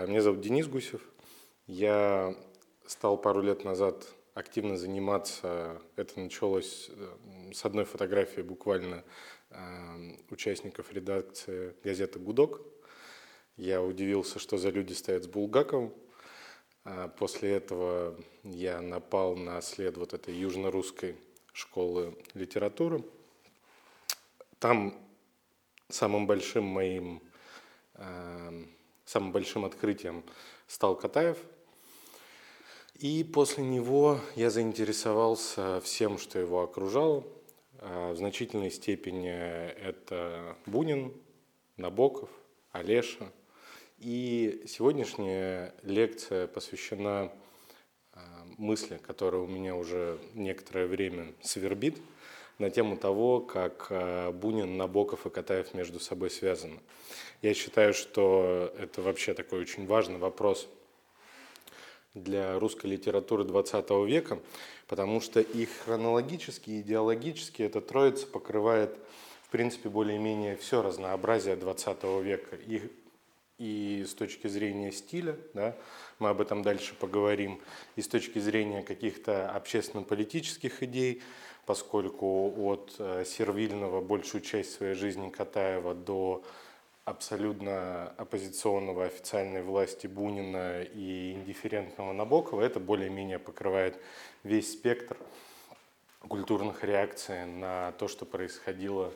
А, меня зовут Денис Гусев. Я стал пару лет назад активно заниматься. Это началось э, с одной фотографии буквально э, участников редакции газеты «Гудок». Я удивился, что за люди стоят с Булгаковым. А после этого я напал на след вот этой южно-русской школы литературы. Там самым большим моим, э, самым большим открытием стал Катаев. И после него я заинтересовался всем, что его окружало. Э, в значительной степени это Бунин, Набоков, Олеша. И сегодняшняя лекция посвящена э, мысли, которая у меня уже некоторое время свербит – на тему того, как э, Бунин, Набоков и Катаев между собой связаны. Я считаю, что это вообще такой очень важный вопрос для русской литературы XX века, потому что их хронологически и идеологически эта троица покрывает, в принципе, более-менее все разнообразие XX века. И, и с точки зрения стиля, да, мы об этом дальше поговорим, и с точки зрения каких-то общественно-политических идей, поскольку от э, сервильного большую часть своей жизни Катаева до абсолютно оппозиционного официальной власти Бунина и индифферентного Набокова, это более-менее покрывает весь спектр культурных реакций на то, что происходило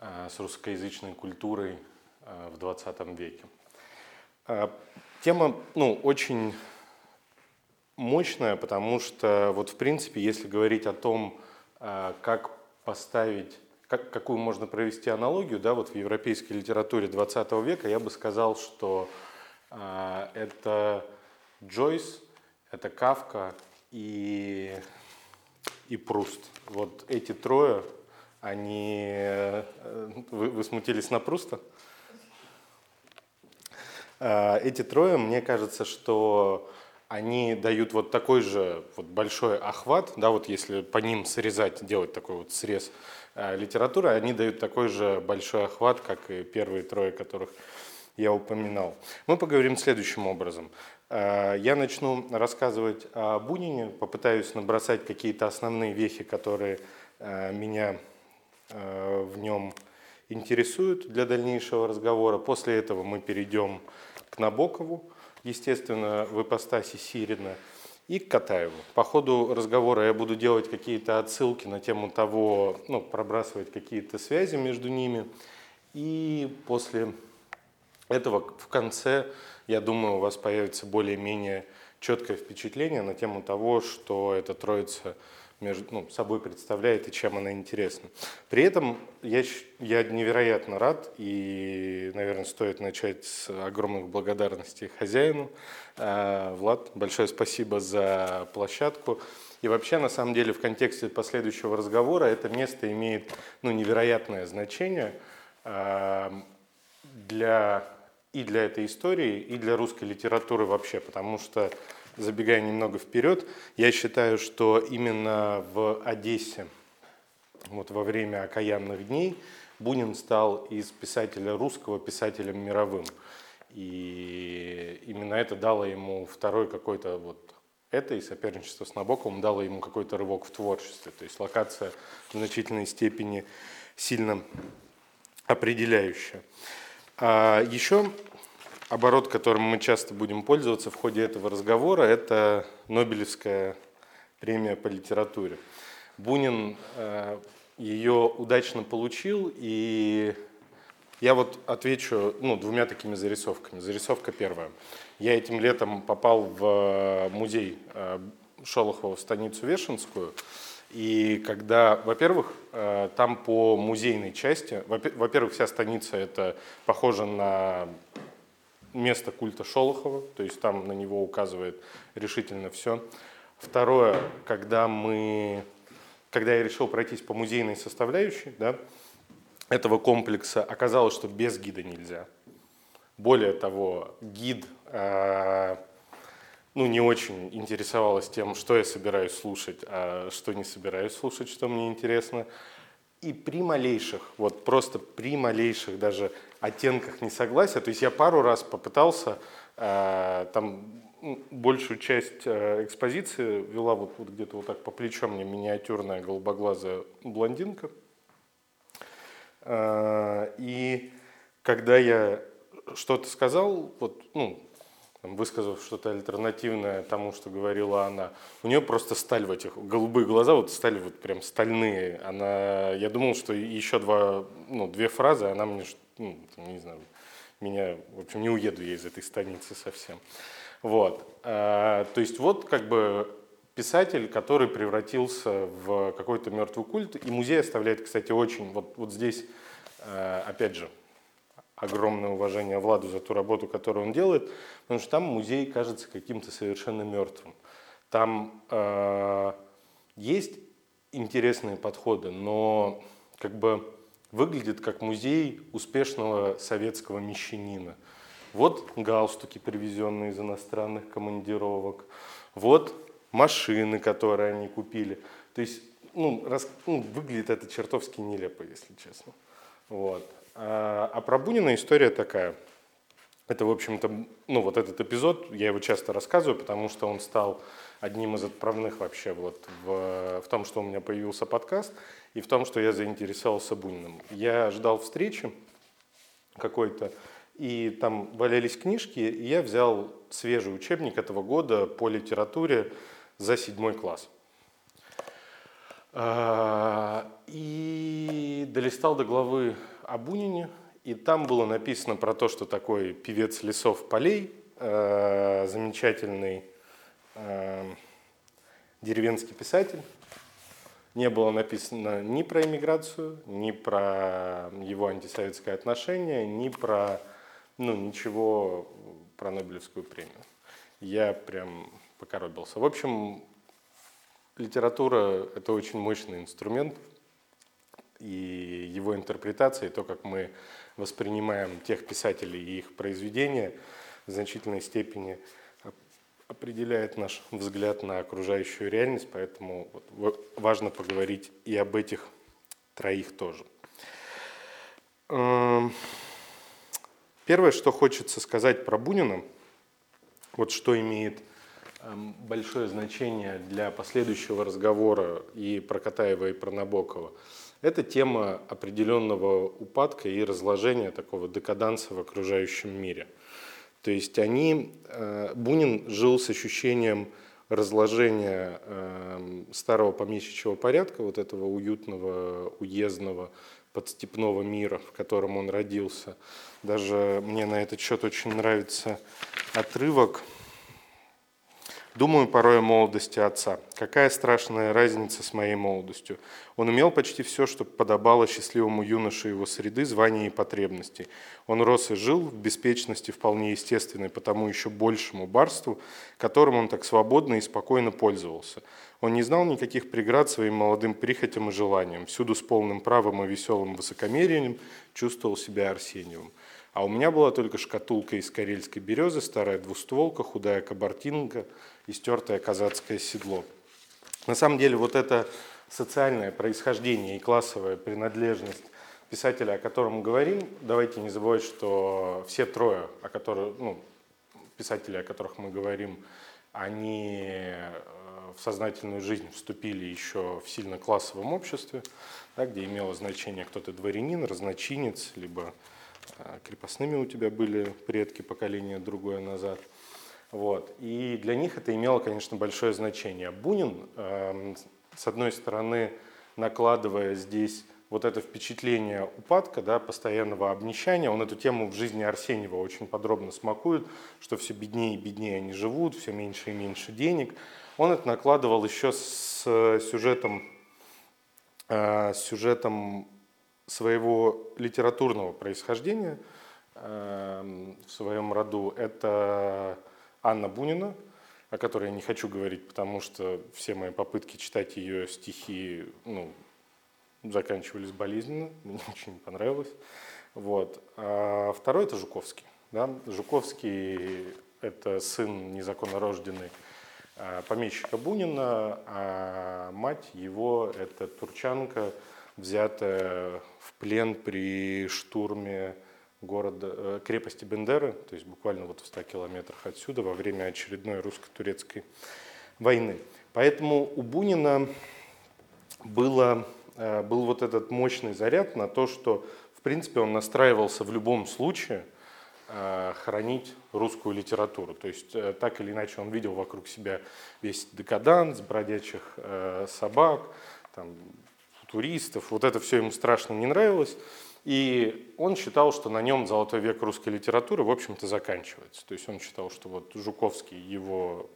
э, с русскоязычной культурой э, в 20 веке. Тема ну, очень мощная, потому что вот в принципе, если говорить о том, как поставить, как, какую можно провести аналогию, да, вот в европейской литературе 20 века, я бы сказал, что э, это Джойс, это Кавка и, и Пруст. Вот эти трое, они... Э, вы, вы смутились на Пруста? Э, эти трое, мне кажется, что они дают вот такой же вот большой охват, да, вот если по ним срезать, делать такой вот срез э, литературы, они дают такой же большой охват, как и первые трое, которых я упоминал. Мы поговорим следующим образом. Э, я начну рассказывать о Бунине, попытаюсь набросать какие-то основные вехи, которые э, меня э, в нем интересуют для дальнейшего разговора. После этого мы перейдем к Набокову, естественно, в ипостаси Сирина, и к Катаеву. По ходу разговора я буду делать какие-то отсылки на тему того, ну, пробрасывать какие-то связи между ними. И после этого в конце, я думаю, у вас появится более-менее четкое впечатление на тему того, что эта троица между, ну, собой представляет и чем она интересна. При этом я, я невероятно рад, и, наверное, стоит начать с огромных благодарностей хозяину. А, Влад, большое спасибо за площадку. И вообще, на самом деле, в контексте последующего разговора это место имеет ну, невероятное значение а, для, и для этой истории, и для русской литературы вообще, потому что забегая немного вперед, я считаю, что именно в Одессе, вот во время окаянных дней, Бунин стал из писателя русского писателем мировым. И именно это дало ему второй какой-то вот это и соперничество с Набоковым дало ему какой-то рывок в творчестве. То есть локация в значительной степени сильно определяющая. А еще оборот, которым мы часто будем пользоваться в ходе этого разговора, это Нобелевская премия по литературе. Бунин э, ее удачно получил, и я вот отвечу ну, двумя такими зарисовками. Зарисовка первая. Я этим летом попал в музей э, Шолохова в станицу Вешенскую, и когда, во-первых, э, там по музейной части, во-первых, вся станица это похоже на место культа Шолохова, то есть там на него указывает решительно все. Второе, когда мы, когда я решил пройтись по музейной составляющей да, этого комплекса, оказалось, что без гида нельзя. Более того, гид э, ну, не очень интересовалась тем, что я собираюсь слушать, а что не собираюсь слушать, что мне интересно. И при малейших, вот просто при малейших даже оттенках несогласия, то есть я пару раз попытался, э, там большую часть э, экспозиции вела вот, вот где-то вот так по плечам мне миниатюрная голубоглазая блондинка. Э, и когда я что-то сказал, вот, ну, высказав что-то альтернативное тому, что говорила она, у нее просто сталь в этих, голубые глаза вот стали вот прям стальные. Она, я думал, что еще два, ну, две фразы, она мне, ну, не знаю, меня, в общем, не уеду я из этой станицы совсем. Вот. А, то есть вот как бы писатель, который превратился в какой-то мертвый культ, и музей оставляет, кстати, очень, вот, вот здесь, а, опять же, огромное уважение Владу за ту работу, которую он делает, потому что там музей кажется каким-то совершенно мертвым. Там э, есть интересные подходы, но как бы выглядит как музей успешного советского мещанина. Вот галстуки, привезенные из иностранных командировок, вот машины, которые они купили. То есть ну, раз, ну, выглядит это чертовски нелепо, если честно. Вот. А, а про Бунина история такая. Это, в общем-то, ну вот этот эпизод, я его часто рассказываю, потому что он стал одним из отправных вообще вот в, в том, что у меня появился подкаст, и в том, что я заинтересовался Буниным. Я ждал встречи какой-то, и там валялись книжки, и я взял свежий учебник этого года по литературе за седьмой класс. А, и долистал до главы о Бунине, и там было написано про то, что такой певец лесов полей, э, замечательный э, деревенский писатель. Не было написано ни про иммиграцию, ни про его антисоветское отношение, ни про ну, ничего про Нобелевскую премию. Я прям покоробился. В общем, литература – это очень мощный инструмент – и его интерпретация, то, как мы воспринимаем тех писателей и их произведения, в значительной степени определяет наш взгляд на окружающую реальность, поэтому важно поговорить и об этих троих тоже. Эм, первое, что хочется сказать про Бунина, вот что имеет эм, большое значение для последующего разговора и про Катаева, и про Набокова – это тема определенного упадка и разложения такого декаданса в окружающем мире. То есть они, э, Бунин жил с ощущением разложения э, старого помещичьего порядка, вот этого уютного, уездного, подстепного мира, в котором он родился. Даже мне на этот счет очень нравится отрывок Думаю порой о молодости отца. Какая страшная разница с моей молодостью. Он имел почти все, что подобало счастливому юноше его среды, звания и потребностей. Он рос и жил в беспечности вполне естественной, потому еще большему барству, которым он так свободно и спокойно пользовался. Он не знал никаких преград своим молодым прихотям и желаниям. Всюду с полным правом и веселым высокомерием чувствовал себя Арсеньевым. А у меня была только шкатулка из карельской березы, старая двустволка, худая кабардинка – истертое казацкое седло. На самом деле вот это социальное происхождение и классовая принадлежность писателя, о котором мы говорим, давайте не забывать, что все трое, о которых, ну, писатели, о которых мы говорим, они э, в сознательную жизнь вступили еще в сильно классовом обществе, да, где имело значение кто-то дворянин, разночинец, либо э, крепостными у тебя были предки поколения другое назад – вот. И для них это имело, конечно, большое значение. Бунин, эм, с одной стороны, накладывая здесь вот это впечатление упадка, да, постоянного обнищания, он эту тему в жизни Арсеньева очень подробно смакует, что все беднее и беднее они живут, все меньше и меньше денег. Он это накладывал еще с сюжетом, э, сюжетом своего литературного происхождения эм, в своем роду. Это Анна Бунина, о которой я не хочу говорить, потому что все мои попытки читать ее стихи ну, заканчивались болезненно, мне очень понравилось. Вот. А второй – это Жуковский. Да? Жуковский – это сын незаконно рожденный а, помещика Бунина, а мать его – это турчанка, взятая в плен при штурме города, э, крепости Бендеры, то есть буквально вот в 100 километрах отсюда во время очередной русско-турецкой войны. Поэтому у Бунина было, э, был вот этот мощный заряд на то, что в принципе он настраивался в любом случае э, хранить русскую литературу. То есть так или иначе он видел вокруг себя весь декаданс, бродячих собак, там, туристов. Вот это все ему страшно не нравилось. И он считал, что на нем золотой век русской литературы, в общем-то, заканчивается. То есть он считал, что вот Жуковский, его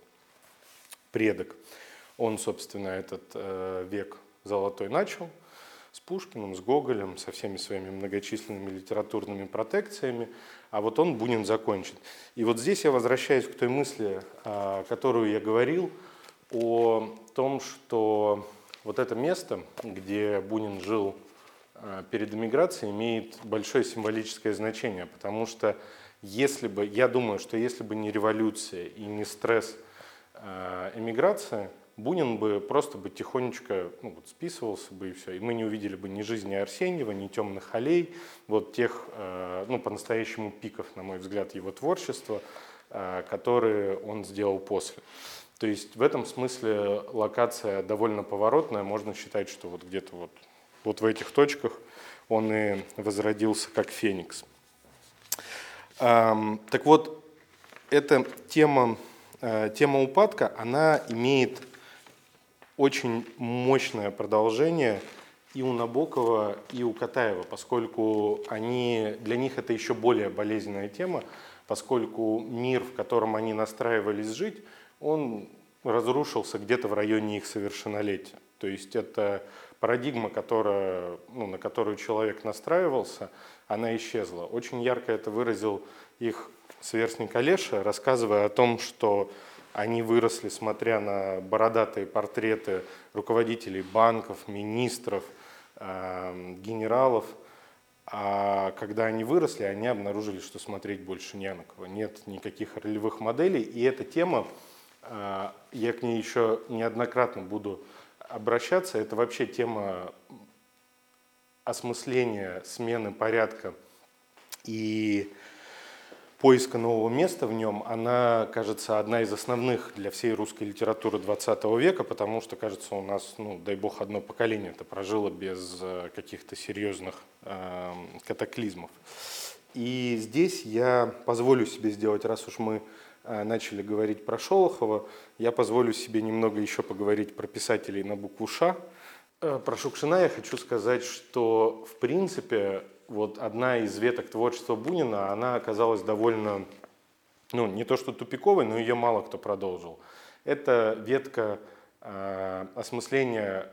предок, он, собственно, этот э, век золотой начал с Пушкиным, с Гоголем, со всеми своими многочисленными литературными протекциями, а вот он, Бунин, закончит. И вот здесь я возвращаюсь к той мысли, э, которую я говорил, о том, что вот это место, где Бунин жил перед эмиграцией имеет большое символическое значение, потому что если бы, я думаю, что если бы не революция и не стресс э, эмиграции, Бунин бы просто бы тихонечко ну, вот, списывался бы и все. И мы не увидели бы ни жизни Арсеньева, ни темных аллей, вот тех, э, ну, по-настоящему пиков, на мой взгляд, его творчества, которые он сделал после. То есть в этом смысле локация довольно поворотная. Можно считать, что вот где-то вот вот в этих точках он и возродился как феникс. Так вот, эта тема, э, тема упадка, она имеет очень мощное продолжение и у Набокова, и у Катаева, поскольку они, для них это еще более болезненная тема, поскольку мир, в котором они настраивались жить, он разрушился где-то в районе их совершеннолетия. То есть это парадигма, которая, ну, на которую человек настраивался, она исчезла. Очень ярко это выразил их сверстник Олеша, рассказывая о том, что они выросли, смотря на бородатые портреты руководителей банков, министров, э, генералов. А когда они выросли, они обнаружили, что смотреть больше не на кого. Нет никаких ролевых моделей. И эта тема, э, я к ней еще неоднократно буду обращаться, это вообще тема осмысления смены порядка и поиска нового места в нем, она, кажется, одна из основных для всей русской литературы 20 века, потому что, кажется, у нас, ну, дай бог, одно поколение это прожило без э, каких-то серьезных э, катаклизмов. И здесь я позволю себе сделать, раз уж мы начали говорить про Шолохова, я позволю себе немного еще поговорить про писателей на букву «Ш». Э, про Шукшина я хочу сказать, что в принципе вот одна из веток творчества Бунина, она оказалась довольно, ну не то что тупиковой, но ее мало кто продолжил. Это ветка э, осмысления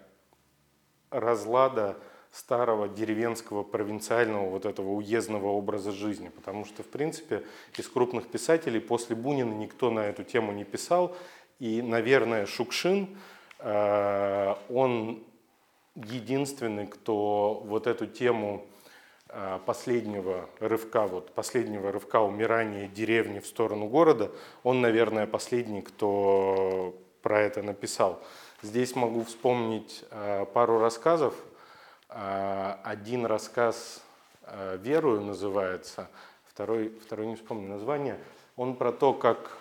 разлада старого деревенского провинциального вот этого уездного образа жизни, потому что, в принципе, из крупных писателей после Бунина никто на эту тему не писал, и, наверное, Шукшин, э, он единственный, кто вот эту тему э, последнего рывка, вот последнего рывка умирания деревни в сторону города, он, наверное, последний, кто про это написал. Здесь могу вспомнить э, пару рассказов, один рассказ а, «Верую» называется, второй, второй не вспомню название. Он про то, как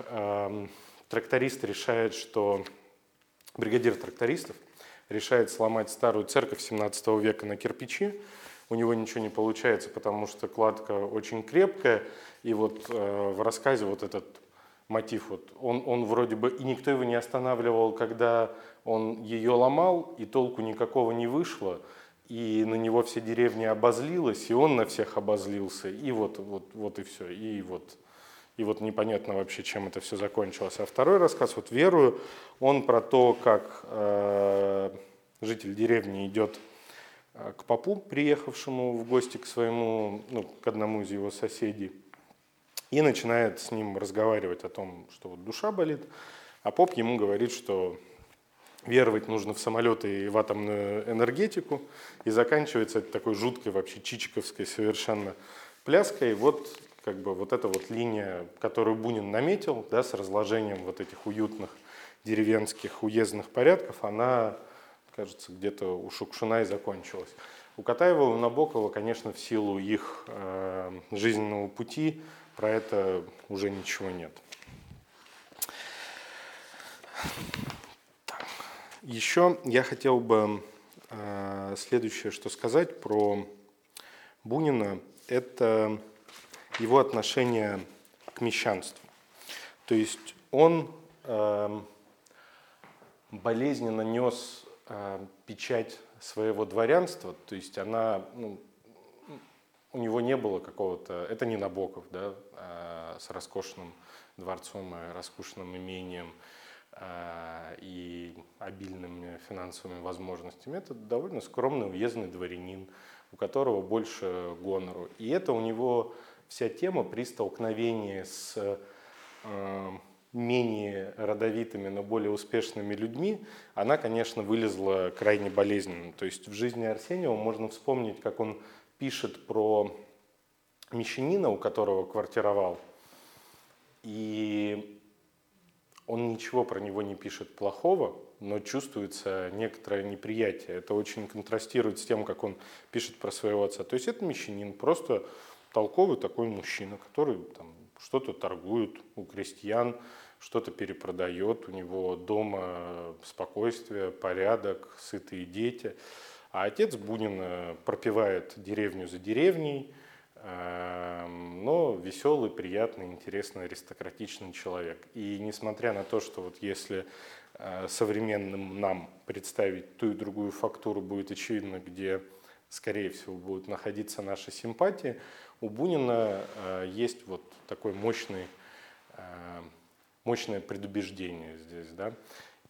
тракторист решает, что бригадир трактористов решает сломать старую церковь 17 века на кирпичи. У него ничего не получается, потому что кладка очень крепкая. И вот э, в рассказе вот этот мотив, вот, он, он вроде бы, и никто его не останавливал, когда он ее ломал, и толку никакого не вышло и на него вся деревня обозлилась, и он на всех обозлился, и вот, вот, вот и все, и вот, и вот непонятно вообще, чем это все закончилось. А второй рассказ, вот «Верую», он про то, как э, житель деревни идет э, к попу, приехавшему в гости к своему, ну, к одному из его соседей, и начинает с ним разговаривать о том, что вот душа болит, а поп ему говорит, что веровать нужно в самолеты и в атомную энергетику, и заканчивается это такой жуткой вообще чичиковской совершенно пляской. Вот как бы вот эта вот линия, которую Бунин наметил, да, с разложением вот этих уютных деревенских уездных порядков, она кажется, где-то у Шукшина и закончилась. У Катаева и у Набокова, конечно, в силу их э, жизненного пути про это уже ничего нет. Еще я хотел бы э, следующее, что сказать про Бунина, это его отношение к мещанству. То есть он э, болезненно нес э, печать своего дворянства, то есть она, ну, у него не было какого-то, это не Набоков, да, э, с роскошным дворцом и роскошным имением. э, и обильными финансовыми возможностями. Это довольно скромный уездный дворянин, у которого больше гонору. И это у него вся тема при столкновении с э, менее родовитыми, но более успешными людьми, она, конечно, вылезла крайне болезненно. То есть в жизни Арсеньева можно вспомнить, как он пишет про мещанина, у которого квартировал, и он ничего про него не пишет плохого, но чувствуется некоторое неприятие. Это очень контрастирует с тем, как он пишет про своего отца. То есть это мещанин, просто толковый такой мужчина, который там, что-то торгует у крестьян, что-то перепродает, у него дома спокойствие, порядок, сытые дети. А отец Бунина пропивает деревню за деревней, но веселый, приятный, интересный, аристократичный человек. И несмотря на то, что вот если э, современным нам представить ту и другую фактуру будет очевидно, где, скорее всего, будут находиться наши симпатии, у Бунина э, есть вот такой мощный э, мощное предубеждение здесь, да,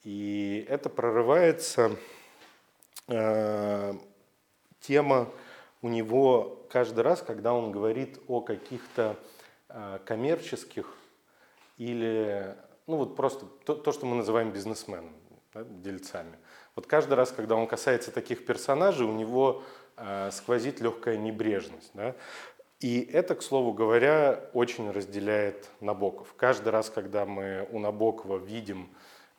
и это прорывается тема у него каждый раз, когда он говорит о каких-то э, коммерческих или, ну вот просто то, то что мы называем бизнесменом, да, дельцами. Вот каждый раз, когда он касается таких персонажей, у него э, сквозит легкая небрежность. Да? И это, к слову говоря, очень разделяет Набоков. Каждый раз, когда мы у Набокова видим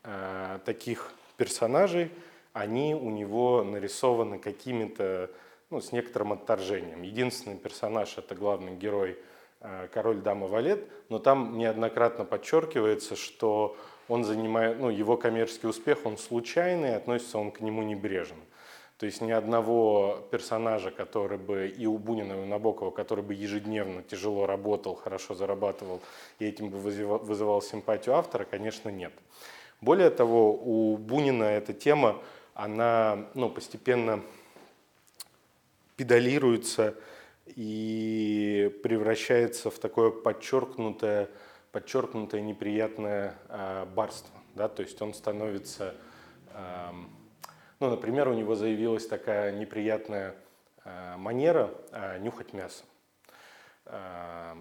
э, таких персонажей, они у него нарисованы какими-то, ну, с некоторым отторжением. Единственный персонаж – это главный герой э, король, дама, валет, но там неоднократно подчеркивается, что он занимает, ну, его коммерческий успех, он случайный, относится он к нему небрежно. То есть ни одного персонажа, который бы и у Бунина, и у Набокова, который бы ежедневно тяжело работал, хорошо зарабатывал и этим бы вызывал, вызывал симпатию автора, конечно, нет. Более того, у Бунина эта тема, она ну, постепенно педалируется и превращается в такое подчеркнутое, подчеркнутое неприятное э, барство. Да? То есть он становится э, ну, например, у него заявилась такая неприятная э, манера э, нюхать мясо. Э,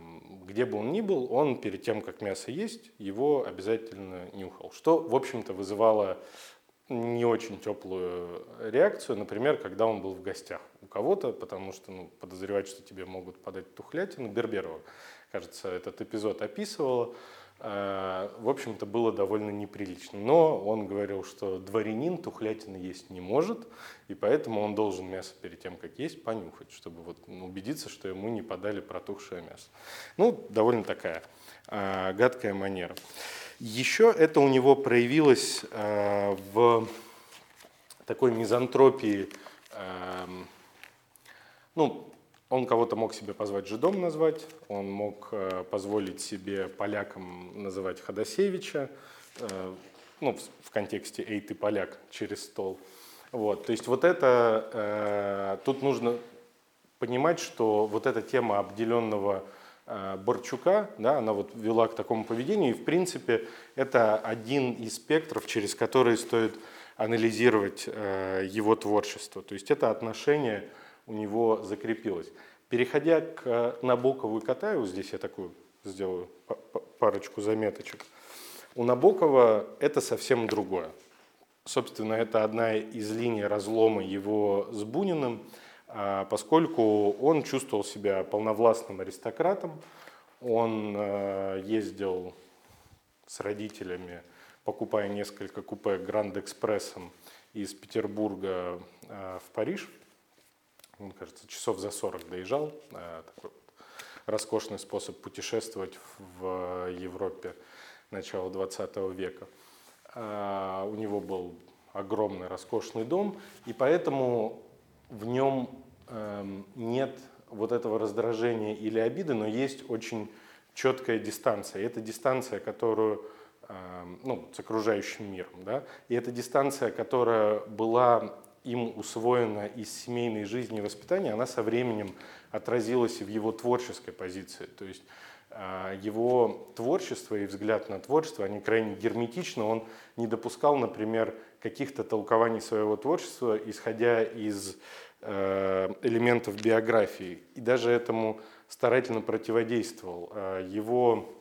где бы он ни был, он перед тем, как мясо есть, его обязательно нюхал. Что, в общем-то, вызывало не очень теплую реакцию, например, когда он был в гостях у кого-то, потому что ну, подозревать, что тебе могут подать тухлятину. Берберова, кажется, этот эпизод описывала. Э, в общем-то, было довольно неприлично. Но он говорил, что дворянин тухлятины есть не может, и поэтому он должен мясо перед тем, как есть, понюхать, чтобы вот убедиться, что ему не подали протухшее мясо. Ну, довольно такая э, гадкая манера. Еще это у него проявилось э, в такой мизантропии, эм, ну, он кого-то мог себе позвать жидом назвать, он мог э, позволить себе полякам называть Ходосевича, э, ну, в, контексте «эй, ты поляк» через стол. Вот, то есть вот это, тут нужно понимать, что вот эта тема обделенного Борчука, да, она вот вела к такому поведению, и в принципе это один из спектров, через который стоит анализировать э, его творчество. То есть это отношение у него закрепилось. Переходя к э, Набокову и Катаеву, здесь я такую сделаю парочку заметочек. У Набокова это совсем другое. Собственно, это одна из линий разлома его с Буниным, поскольку он чувствовал себя полновластным аристократом, он э, ездил с родителями, покупая несколько купе Гранд Экспрессом из Петербурга э, в Париж. Он, кажется, часов за 40 доезжал. Такой роскошный способ путешествовать в Европе начала 20 века. А, у него был огромный роскошный дом, и поэтому в нем нет вот этого раздражения или обиды, но есть очень четкая дистанция. И это дистанция, которую эм, ну, с окружающим миром. Да? И это дистанция, которая была им усвоена из семейной жизни и воспитания, она со временем отразилась и в его творческой позиции. То есть а, его творчество и взгляд на творчество, они крайне герметичны. Он не допускал, например, каких-то толкований своего творчества, исходя из э, элементов биографии. И даже этому старательно противодействовал. А, его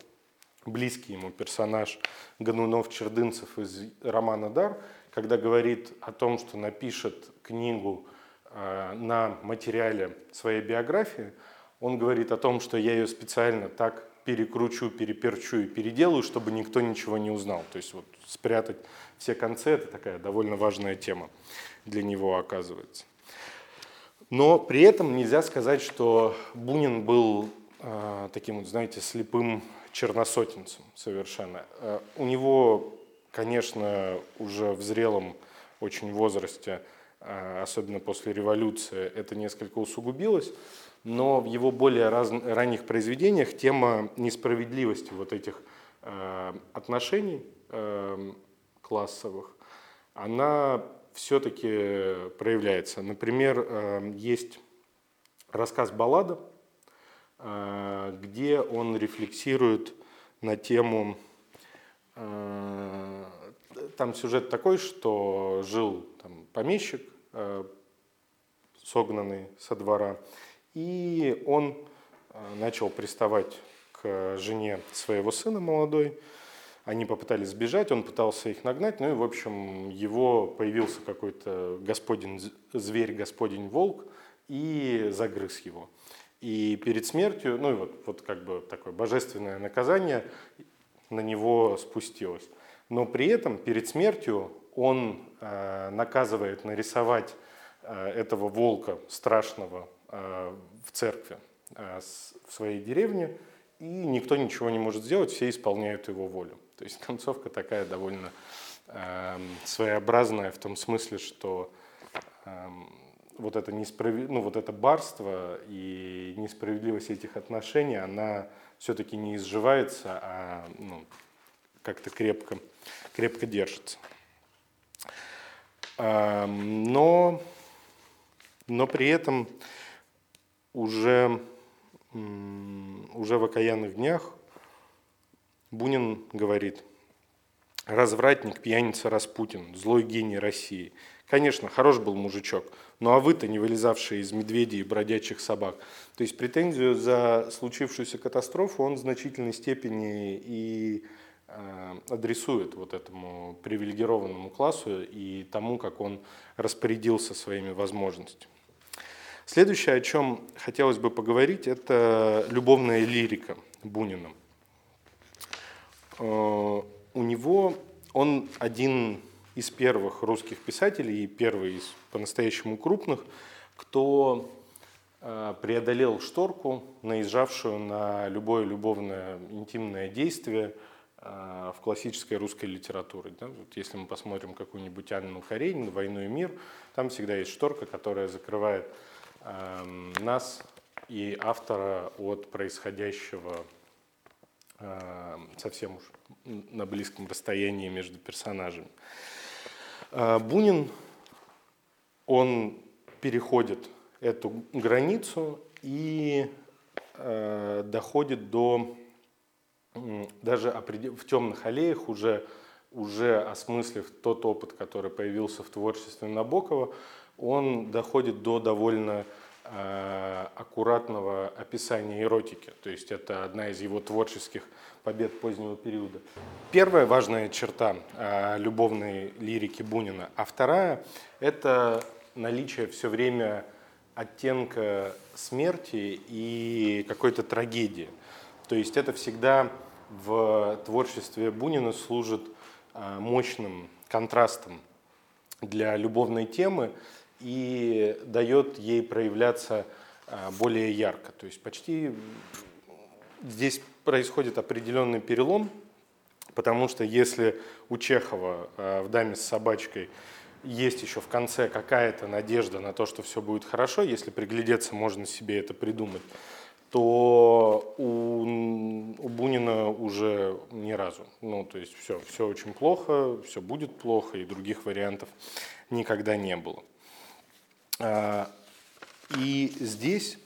близкий ему персонаж Ганунов-Чердынцев из романа «Дар», когда говорит о том, что напишет книгу а, на материале своей биографии – он говорит о том, что я ее специально так перекручу, переперчу и переделаю, чтобы никто ничего не узнал. То есть вот спрятать все концы – это такая довольно важная тема для него оказывается. Но при этом нельзя сказать, что Бунин был э, таким, вот, знаете, слепым черносотенцем совершенно. Э, у него, конечно, уже в зрелом очень возрасте, э, особенно после революции, это несколько усугубилось но в его более раз, ранних произведениях тема несправедливости вот этих э, отношений э, классовых, она все-таки проявляется. Например, э, есть рассказ «Баллада», э, где он рефлексирует на тему э, там сюжет такой, что жил там, помещик, э, согнанный со двора, и он начал приставать к жене своего сына молодой. Они попытались сбежать, он пытался их нагнать, ну и, в общем, его появился какой-то господин зверь, господин волк, и загрыз его. И перед смертью, ну и вот, вот как бы такое божественное наказание на него спустилось. Но при этом перед смертью он э, наказывает нарисовать э, этого волка страшного Э, в церкви э, в своей деревне, и никто ничего не может сделать, все исполняют его волю. То есть концовка такая довольно эм, своеобразная в том смысле, что эм, вот это, несправед... ну, вот это барство и несправедливость этих отношений, она все-таки не изживается, а ну, как-то крепко, крепко держится. Эм, но, но при этом уже, уже в окаянных днях Бунин говорит, развратник, пьяница Распутин, злой гений России. Конечно, хорош был мужичок, ну а вы-то не вылезавшие из медведей и бродячих собак. То есть претензию за случившуюся катастрофу он в значительной степени и э, адресует вот этому привилегированному классу и тому, как он распорядился своими возможностями. Следующее, о чем хотелось бы поговорить, это любовная лирика Бунина. Э, у него он один из первых русских писателей и первый из по-настоящему крупных, кто э, преодолел шторку, наезжавшую на любое любовное интимное действие э, в классической русской литературе. Да? Вот если мы посмотрим какую-нибудь Анну Каренину «Войну и мир», там всегда есть шторка, которая закрывает Эм, нас и автора от происходящего совсем уж на близком расстоянии между персонажами. Э, Бунин, он переходит эту границу и э, доходит до даже в темных аллеях уже уже осмыслив тот опыт, который появился в творчестве Набокова, он доходит до довольно э, аккуратного описания эротики. То есть это одна из его творческих побед позднего периода. Первая важная черта э, любовной лирики Бунина, а вторая – это наличие все время оттенка смерти и какой-то трагедии. То есть это всегда в творчестве Бунина служит а, мощным контрастом для любовной темы и дает ей проявляться а, более ярко. То есть почти здесь происходит определенный перелом, потому что если у Чехова а, в «Даме с собачкой» есть еще в конце какая-то надежда на то, что все будет хорошо, если приглядеться, можно себе это придумать, то у, у Бунина уже ни разу. Ну, то есть все, все очень плохо, все будет плохо, и других вариантов никогда не было. А, и здесь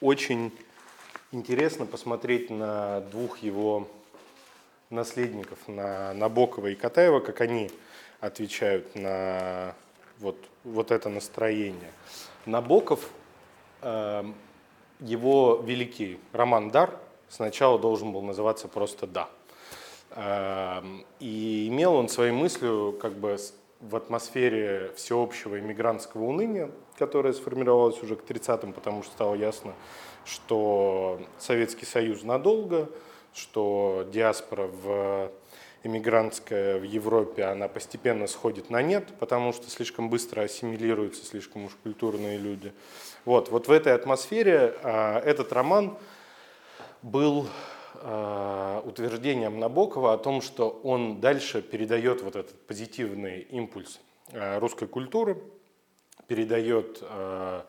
очень интересно посмотреть на двух его наследников, на Набокова и Катаева, как они отвечают на вот, вот это настроение. Набоков, э, его великий роман «Дар» сначала должен был называться просто «Да». Э, и имел он своей мыслью как бы в атмосфере всеобщего иммигрантского уныния, которое сформировалось уже к 30-м, потому что стало ясно, что Советский Союз надолго, что диаспора в иммигрантская в Европе, она постепенно сходит на нет, потому что слишком быстро ассимилируются слишком уж культурные люди. Вот, вот в этой атмосфере а, этот роман был а, утверждением Набокова о том, что он дальше передает вот этот позитивный импульс а, русской культуры, передает а,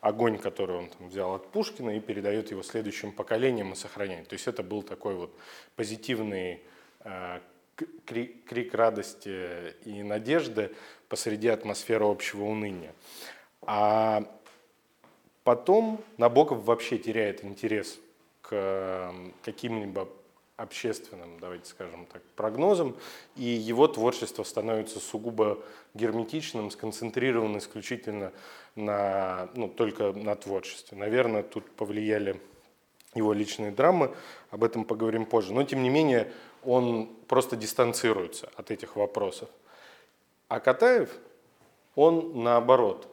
огонь, который он там взял от Пушкина, и передает его следующим поколениям и сохраняет. То есть это был такой вот позитивный Э, крик, крик радости и надежды посреди атмосферы общего уныния. А потом Набоков вообще теряет интерес к каким-либо общественным, давайте скажем так, прогнозам, и его творчество становится сугубо герметичным, сконцентрировано исключительно на, ну, только на творчестве. Наверное, тут повлияли его личные драмы, об этом поговорим позже. Но, тем не менее, он просто дистанцируется от этих вопросов. А Катаев, он наоборот,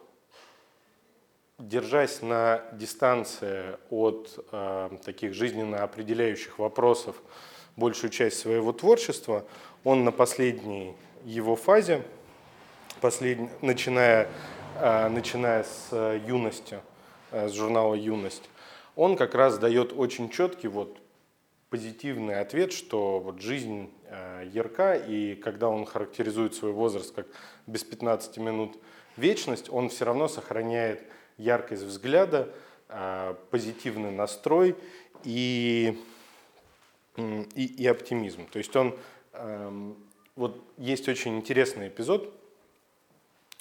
держась на дистанции от э, таких жизненно определяющих вопросов большую часть своего творчества, он на последней его фазе, послед... начиная, э, начиная с юности, э, с журнала «Юность», он как раз дает очень четкий вот позитивный ответ, что вот жизнь э, ярка, и когда он характеризует свой возраст как без 15 минут вечность, он все равно сохраняет яркость взгляда, э, позитивный настрой и, и, и оптимизм. То есть он, эм, вот есть очень интересный эпизод,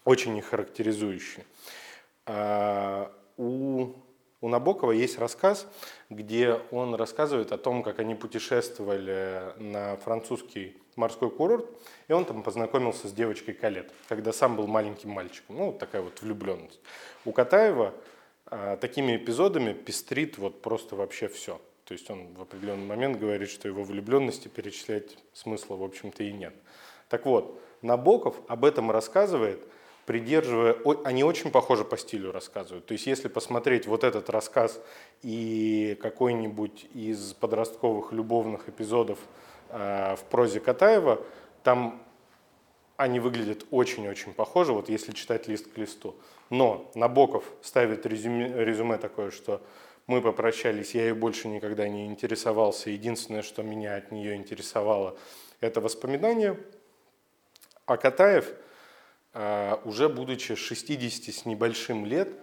очень их характеризующий. Э, у у Набокова есть рассказ, где он рассказывает о том, как они путешествовали на французский морской курорт, и он там познакомился с девочкой Калет, когда сам был маленьким мальчиком. Ну, такая вот влюбленность. У Катаева а, такими эпизодами пестрит вот просто вообще все. То есть он в определенный момент говорит, что его влюбленности перечислять смысла, в общем-то, и нет. Так вот, Набоков об этом рассказывает – придерживая, они очень похожи по стилю рассказывают. То есть если посмотреть вот этот рассказ и какой-нибудь из подростковых любовных эпизодов в прозе Катаева, там они выглядят очень-очень похожи, вот если читать лист к листу. Но Набоков ставит резюме, резюме такое, что мы попрощались, я ее больше никогда не интересовался, единственное, что меня от нее интересовало, это воспоминания. А Катаев – Э, уже будучи 60 с небольшим лет, э,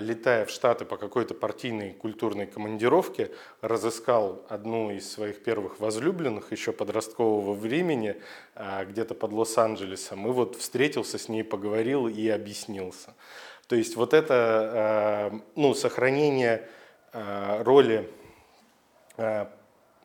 летая в Штаты по какой-то партийной культурной командировке, разыскал одну из своих первых возлюбленных еще подросткового времени э, где-то под Лос-Анджелесом, и вот встретился с ней, поговорил и объяснился. То есть вот это ну, сохранение роли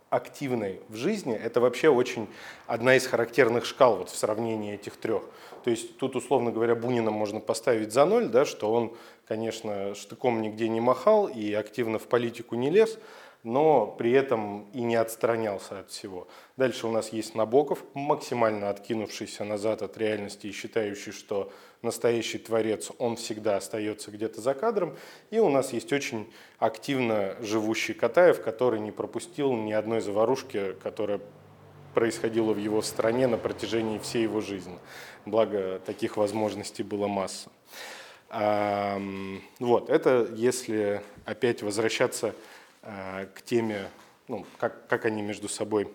активной в жизни, это вообще очень одна из характерных шкал вот в сравнении этих трех. То есть тут, условно говоря, Бунина можно поставить за ноль, да, что он, конечно, штыком нигде не махал и активно в политику не лез, но при этом и не отстранялся от всего. Дальше у нас есть Набоков, максимально откинувшийся назад от реальности и считающий, что настоящий творец, он всегда остается где-то за кадром. И у нас есть очень активно живущий Катаев, который не пропустил ни одной заварушки, которая происходила в его стране на протяжении всей его жизни. Благо, таких возможностей было масса. Вот, это если опять возвращаться а, к теме, ну, как, как они между собой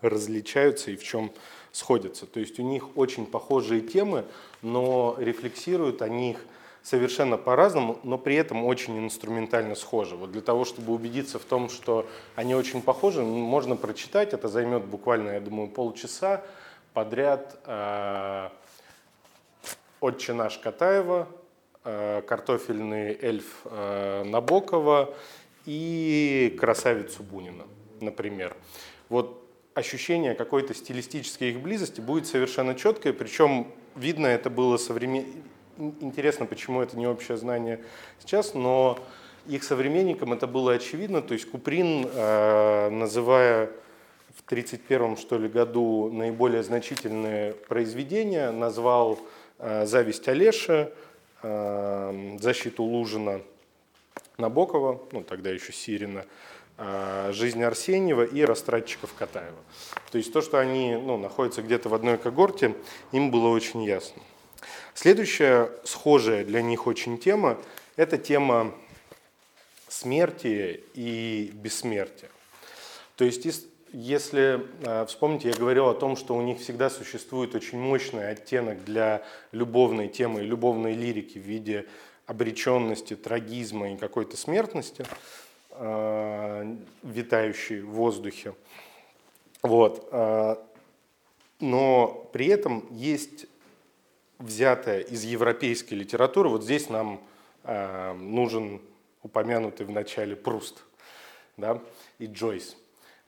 различаются и в чем сходятся. То есть у них очень похожие темы, но рефлексируют они их совершенно по-разному, но при этом очень инструментально схожи. Вот для того, чтобы убедиться в том, что они очень похожи, можно прочитать, это займет буквально, я думаю, полчаса подряд э, «Отче наш» Катаева, э, «Картофельный эльф» э, Набокова и «Красавицу Бунина», например. Вот ощущение какой-то стилистической их близости будет совершенно четкое, причем видно это было современ... Интересно, почему это не общее знание сейчас, но их современникам это было очевидно. То есть Куприн, э, называя в 1931 что ли, году наиболее значительные произведения, назвал «Зависть Олеша», э, «Защиту Лужина», Набокова, ну тогда еще Сирина, а, жизнь Арсеньева и растратчиков Катаева. То есть то, что они ну, находятся где-то в одной когорте, им было очень ясно. Следующая схожая для них очень тема – это тема смерти и бессмертия. То есть если а, вспомните, я говорил о том, что у них всегда существует очень мощный оттенок для любовной темы любовной лирики в виде обреченности, трагизма и какой-то смертности – э, витающий в воздухе. Вот. Э, но при этом есть взятая из европейской литературы, вот здесь нам э, нужен упомянутый в начале Пруст да, и Джойс.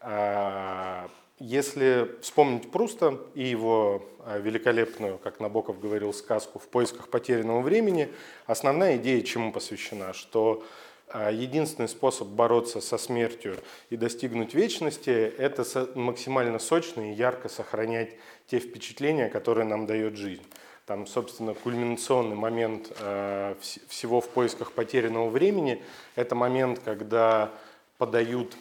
Э, если вспомнить Пруста и его э, великолепную, как Набоков говорил, сказку «В поисках потерянного времени», основная идея чему посвящена? Что а единственный способ бороться со смертью и достигнуть вечности – это максимально сочно и ярко сохранять те впечатления, которые нам дает жизнь. Там, собственно, кульминационный момент всего в поисках потерянного времени – это момент, когда подают,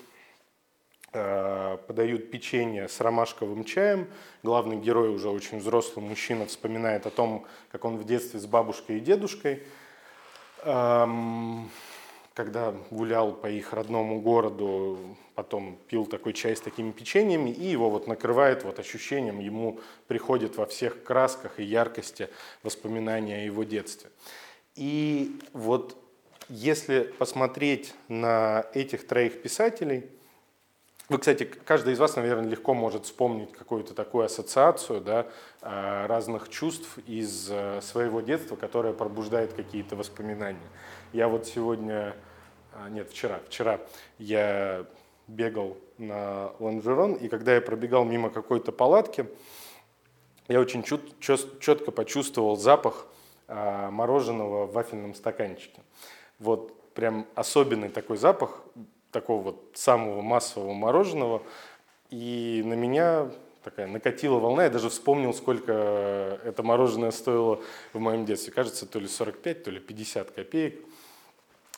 подают печенье с ромашковым чаем. Главный герой, уже очень взрослый мужчина, вспоминает о том, как он в детстве с бабушкой и дедушкой эм, когда гулял по их родному городу, потом пил такой чай с такими печеньями, и его вот накрывает вот ощущением, ему приходит во всех красках и яркости воспоминания о его детстве. И вот если посмотреть на этих троих писателей, вы, кстати, каждый из вас, наверное, легко может вспомнить какую-то такую ассоциацию да, э, разных чувств из э, своего детства, которая пробуждает какие-то воспоминания. Я вот сегодня, а, нет, вчера, вчера я бегал на лонжерон, и когда я пробегал мимо какой-то палатки, я очень чет, четко почувствовал запах мороженого в вафельном стаканчике. Вот прям особенный такой запах, такого вот самого массового мороженого. И на меня такая накатила волна. Я даже вспомнил, сколько это мороженое стоило в моем детстве. Кажется, то ли 45, то ли 50 копеек.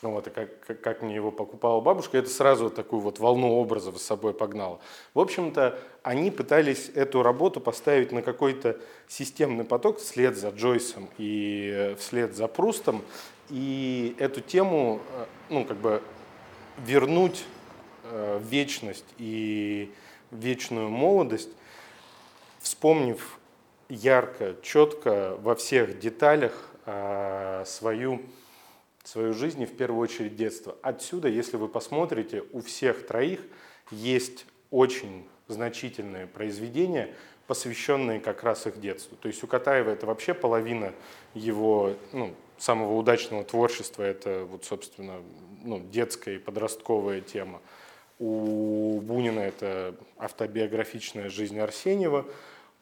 Вот, и как, как, как мне его покупала бабушка, это сразу такую вот волну образов с собой погнало. В общем-то, они пытались эту работу поставить на какой-то системный поток вслед за Джойсом и э, вслед за Прустом, и эту тему, э, ну, как бы вернуть э, вечность и вечную молодость, вспомнив ярко, четко во всех деталях свою свою жизнь и в первую очередь детство. Отсюда, если вы посмотрите, у всех троих есть очень значительные произведения, посвященные как раз их детству. То есть у Катаева это вообще половина его ну, самого удачного творчества, это вот, собственно, ну, детская и подростковая тема. У Бунина это автобиографичная жизнь Арсеньева,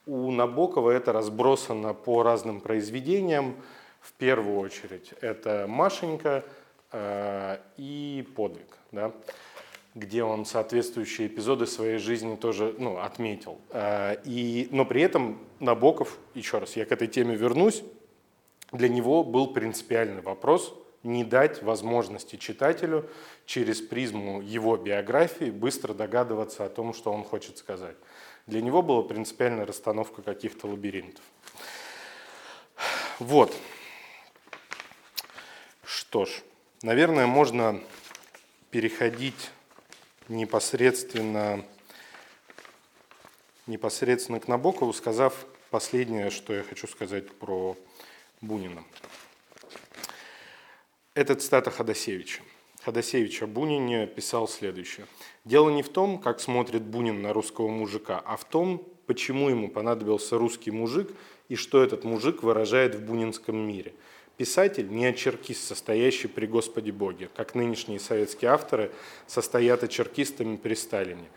у Набокова это разбросано по разным произведениям, в первую очередь это Машенька э, и подвиг. Да? где он соответствующие эпизоды своей жизни тоже ну, отметил. Э, и, но при этом Набоков, еще раз, я к этой теме вернусь, для него был принципиальный вопрос не дать возможности читателю через призму его биографии быстро догадываться о том, что он хочет сказать. Для него была принципиальная расстановка каких-то лабиринтов. Вот. Что ж, наверное, можно переходить непосредственно, непосредственно к Набокову, сказав последнее, что я хочу сказать про Бунина. Это цитата Ходосевича. Ходосевич о Бунине писал следующее. «Дело не в том, как смотрит Бунин на русского мужика, а в том, почему ему понадобился русский мужик и что этот мужик выражает в бунинском мире. Писатель не очеркист, состоящий при Господе Боге, как нынешние советские авторы состоят очеркистами при Сталине.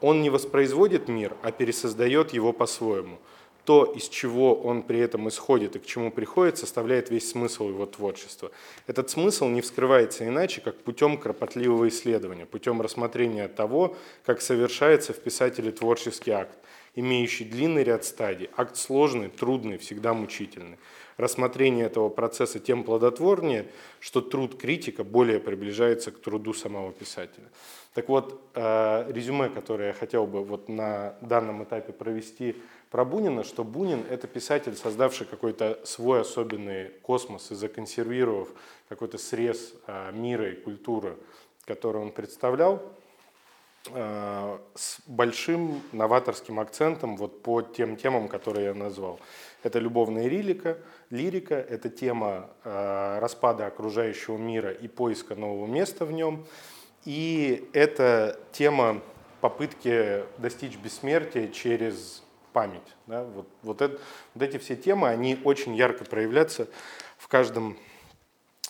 Он не воспроизводит мир, а пересоздает его по-своему – то, из чего он при этом исходит и к чему приходит, составляет весь смысл его творчества. Этот смысл не вскрывается иначе, как путем кропотливого исследования, путем рассмотрения того, как совершается в писателе творческий акт, имеющий длинный ряд стадий, акт сложный, трудный, всегда мучительный. Рассмотрение этого процесса тем плодотворнее, что труд критика более приближается к труду самого писателя. Так вот, э, резюме, которое я хотел бы вот на данном этапе провести про Бунина, что Бунин – это писатель, создавший какой-то свой особенный космос и законсервировав какой-то срез а, мира и культуры, который он представлял, а, с большим новаторским акцентом вот по тем темам, которые я назвал. Это любовная лирика, лирика это тема а, распада окружающего мира и поиска нового места в нем, и это тема попытки достичь бессмертия через память. Да? Вот, вот, это, вот эти все темы, они очень ярко проявляются в каждом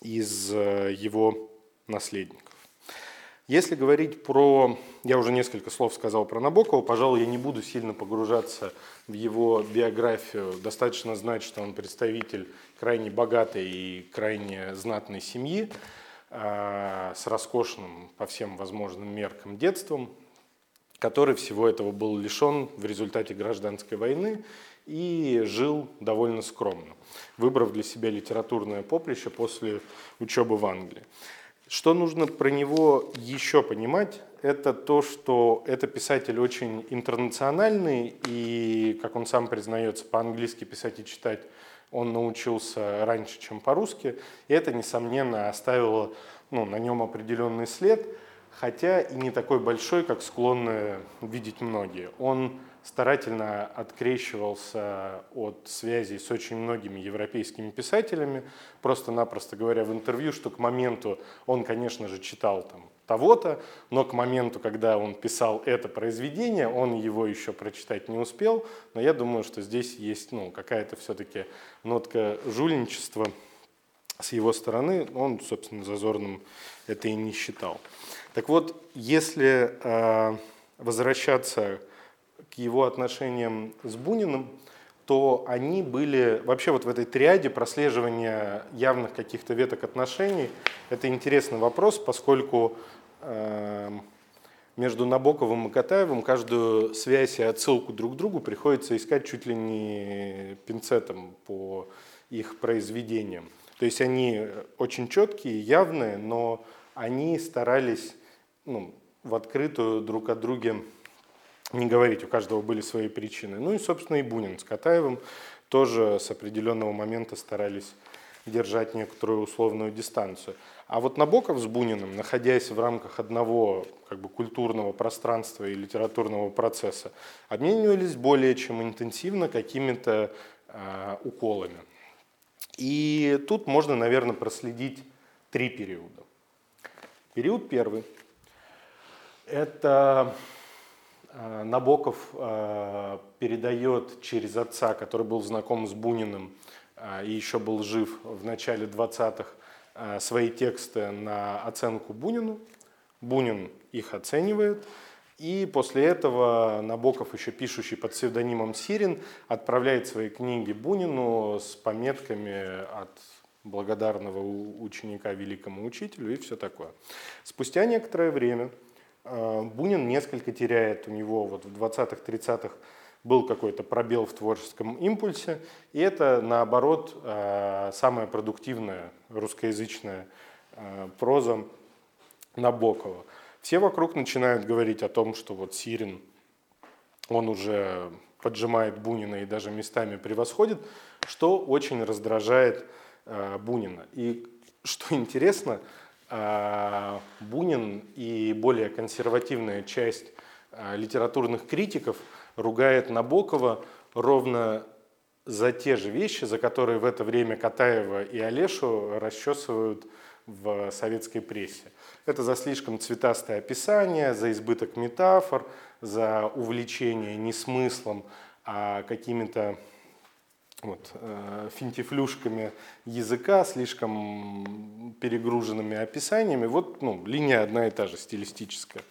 из э, его наследников. Если говорить про, я уже несколько слов сказал про Набокова, пожалуй, я не буду сильно погружаться в его биографию. Достаточно знать, что он представитель крайне богатой и крайне знатной семьи э, с роскошным по всем возможным меркам детством, который всего этого был лишен в результате гражданской войны и жил довольно скромно, выбрав для себя литературное поприще после учебы в Англии. Что нужно про него еще понимать, это то, что это писатель очень интернациональный, и, как он сам признается, по-английски писать и читать он научился раньше, чем по-русски, и это, несомненно, оставило ну, на нем определенный след – хотя и не такой большой, как склонны видеть многие. Он старательно открещивался от связей с очень многими европейскими писателями, просто-напросто говоря в интервью, что к моменту он, конечно же, читал там того-то, но к моменту, когда он писал это произведение, он его еще прочитать не успел, но я думаю, что здесь есть ну, какая-то все-таки нотка жульничества с его стороны, он, собственно, зазорным это и не считал. Так вот, если э, возвращаться к его отношениям с Буниным, то они были вообще вот в этой триаде прослеживания явных каких-то веток отношений. Это интересный вопрос, поскольку э, между Набоковым и Катаевым каждую связь и отсылку друг к другу приходится искать чуть ли не пинцетом по их произведениям. То есть они очень четкие, явные, но они старались ну, в открытую друг о друге не говорить, у каждого были свои причины. Ну и, собственно, и Бунин с Катаевым тоже с определенного момента старались держать некоторую условную дистанцию. А вот Набоков с Буниным, находясь в рамках одного как бы, культурного пространства и литературного процесса, обменивались более чем интенсивно какими-то э, уколами. И тут можно, наверное, проследить три периода. Период первый – это э, Набоков э, передает через отца, который был знаком с Буниным э, и еще был жив в начале 20-х, свои тексты на оценку Бунину. Бунин их оценивает. И после этого Набоков, еще пишущий под псевдонимом Сирин, отправляет свои книги Бунину с пометками от благодарного ученика великому учителю и все такое. Спустя некоторое время Бунин несколько теряет у него вот в 20-30-х был какой-то пробел в творческом импульсе, и это, наоборот, самая продуктивная русскоязычная проза Набокова. Все вокруг начинают говорить о том, что вот Сирин, он уже поджимает Бунина и даже местами превосходит, что очень раздражает э, Бунина. И что интересно, э, Бунин и более консервативная часть э, литературных критиков ругает Набокова ровно за те же вещи, за которые в это время Катаева и Олешу расчесывают в советской прессе. Это за слишком цветастое описание, за избыток метафор, за увлечение не смыслом, а какими-то вот, э, финтифлюшками языка, слишком перегруженными описаниями. Вот ну, линия одна и та же, стилистическая,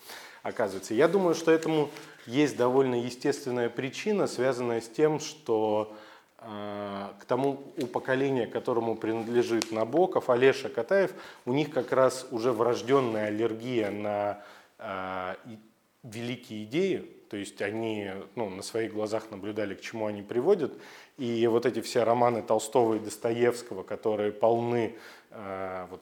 оказывается. Я думаю, что этому есть довольно естественная причина, связанная с тем, что а, к тому у поколения, которому принадлежит Набоков, Олеша Катаев, у них как раз уже врожденная аллергия на э, великие идеи, то есть они ну, на своих глазах наблюдали, к чему они приводят, и вот эти все романы Толстого и Достоевского, которые полны э, вот,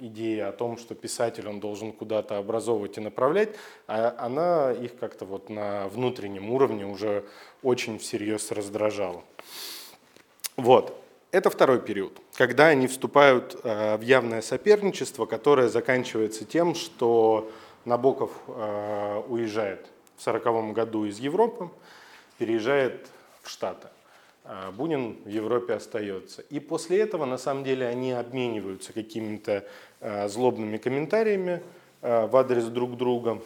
идеи о том, что писатель он должен куда-то образовывать и направлять, а она их как-то вот на внутреннем уровне уже очень всерьез раздражала. Вот. Это второй период, когда они вступают э, в явное соперничество, которое заканчивается тем, что Набоков э, уезжает в 1940 году из Европы, переезжает в Штаты. А Бунин в Европе остается. И после этого, на самом деле, они обмениваются какими-то э, злобными комментариями в адрес друг друга.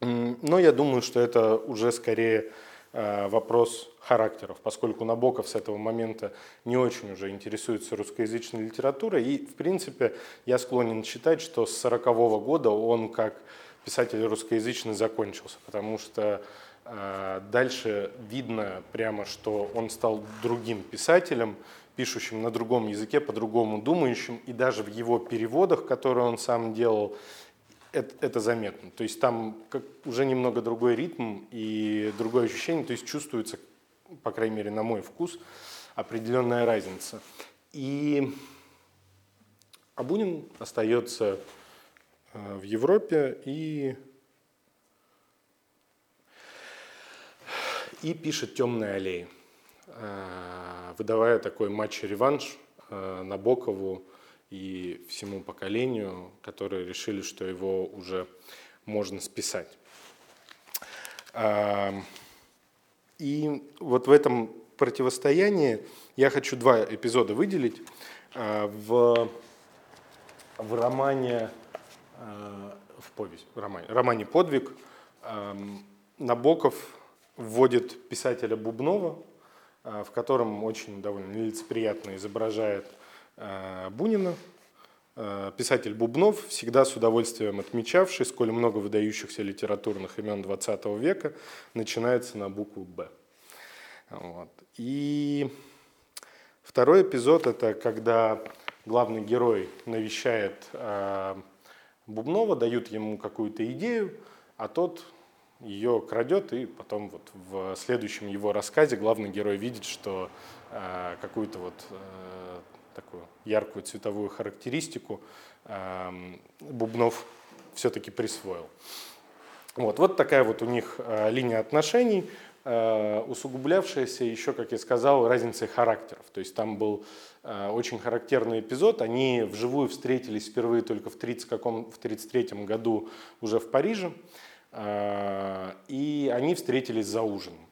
Но я думаю, что это уже скорее вопрос характеров, поскольку Набоков с этого момента не очень уже интересуется русскоязычной литературой. И, в принципе, я склонен считать, что с 1940 года он как писатель русскоязычный закончился, потому что дальше видно прямо, что он стал другим писателем, пишущим на другом языке, по-другому думающим, и даже в его переводах, которые он сам делал, это, это заметно. То есть там как, уже немного другой ритм и другое ощущение, то есть чувствуется, по крайней мере, на мой вкус, определенная разница. И Абунин остается э, в Европе и, и пишет «Темные аллеи», э, выдавая такой матч-реванш э, Набокову и всему поколению, которые решили, что его уже можно списать. И вот в этом противостоянии я хочу два эпизода выделить. А, в, в романе, в повесть, в романе, романе «Подвиг» Набоков вводит писателя Бубнова, а, в котором очень довольно нелицеприятно изображает Э, Бунина, э, писатель Бубнов, всегда с удовольствием отмечавший, сколь много выдающихся литературных имен XX века начинается на букву «Б». Вот. И второй эпизод – это когда главный герой навещает э, Бубнова, дают ему какую-то идею, а тот ее крадет, и потом вот в следующем его рассказе главный герой видит, что э, какую-то вот э, такую яркую цветовую характеристику эм, Бубнов все-таки присвоил. Вот, вот такая вот у них э, линия отношений, э, усугублявшаяся еще, как я сказал, разницей характеров. То есть там был э, очень характерный эпизод. Они вживую встретились впервые только в 1933 году уже в Париже. И они встретились за ужином.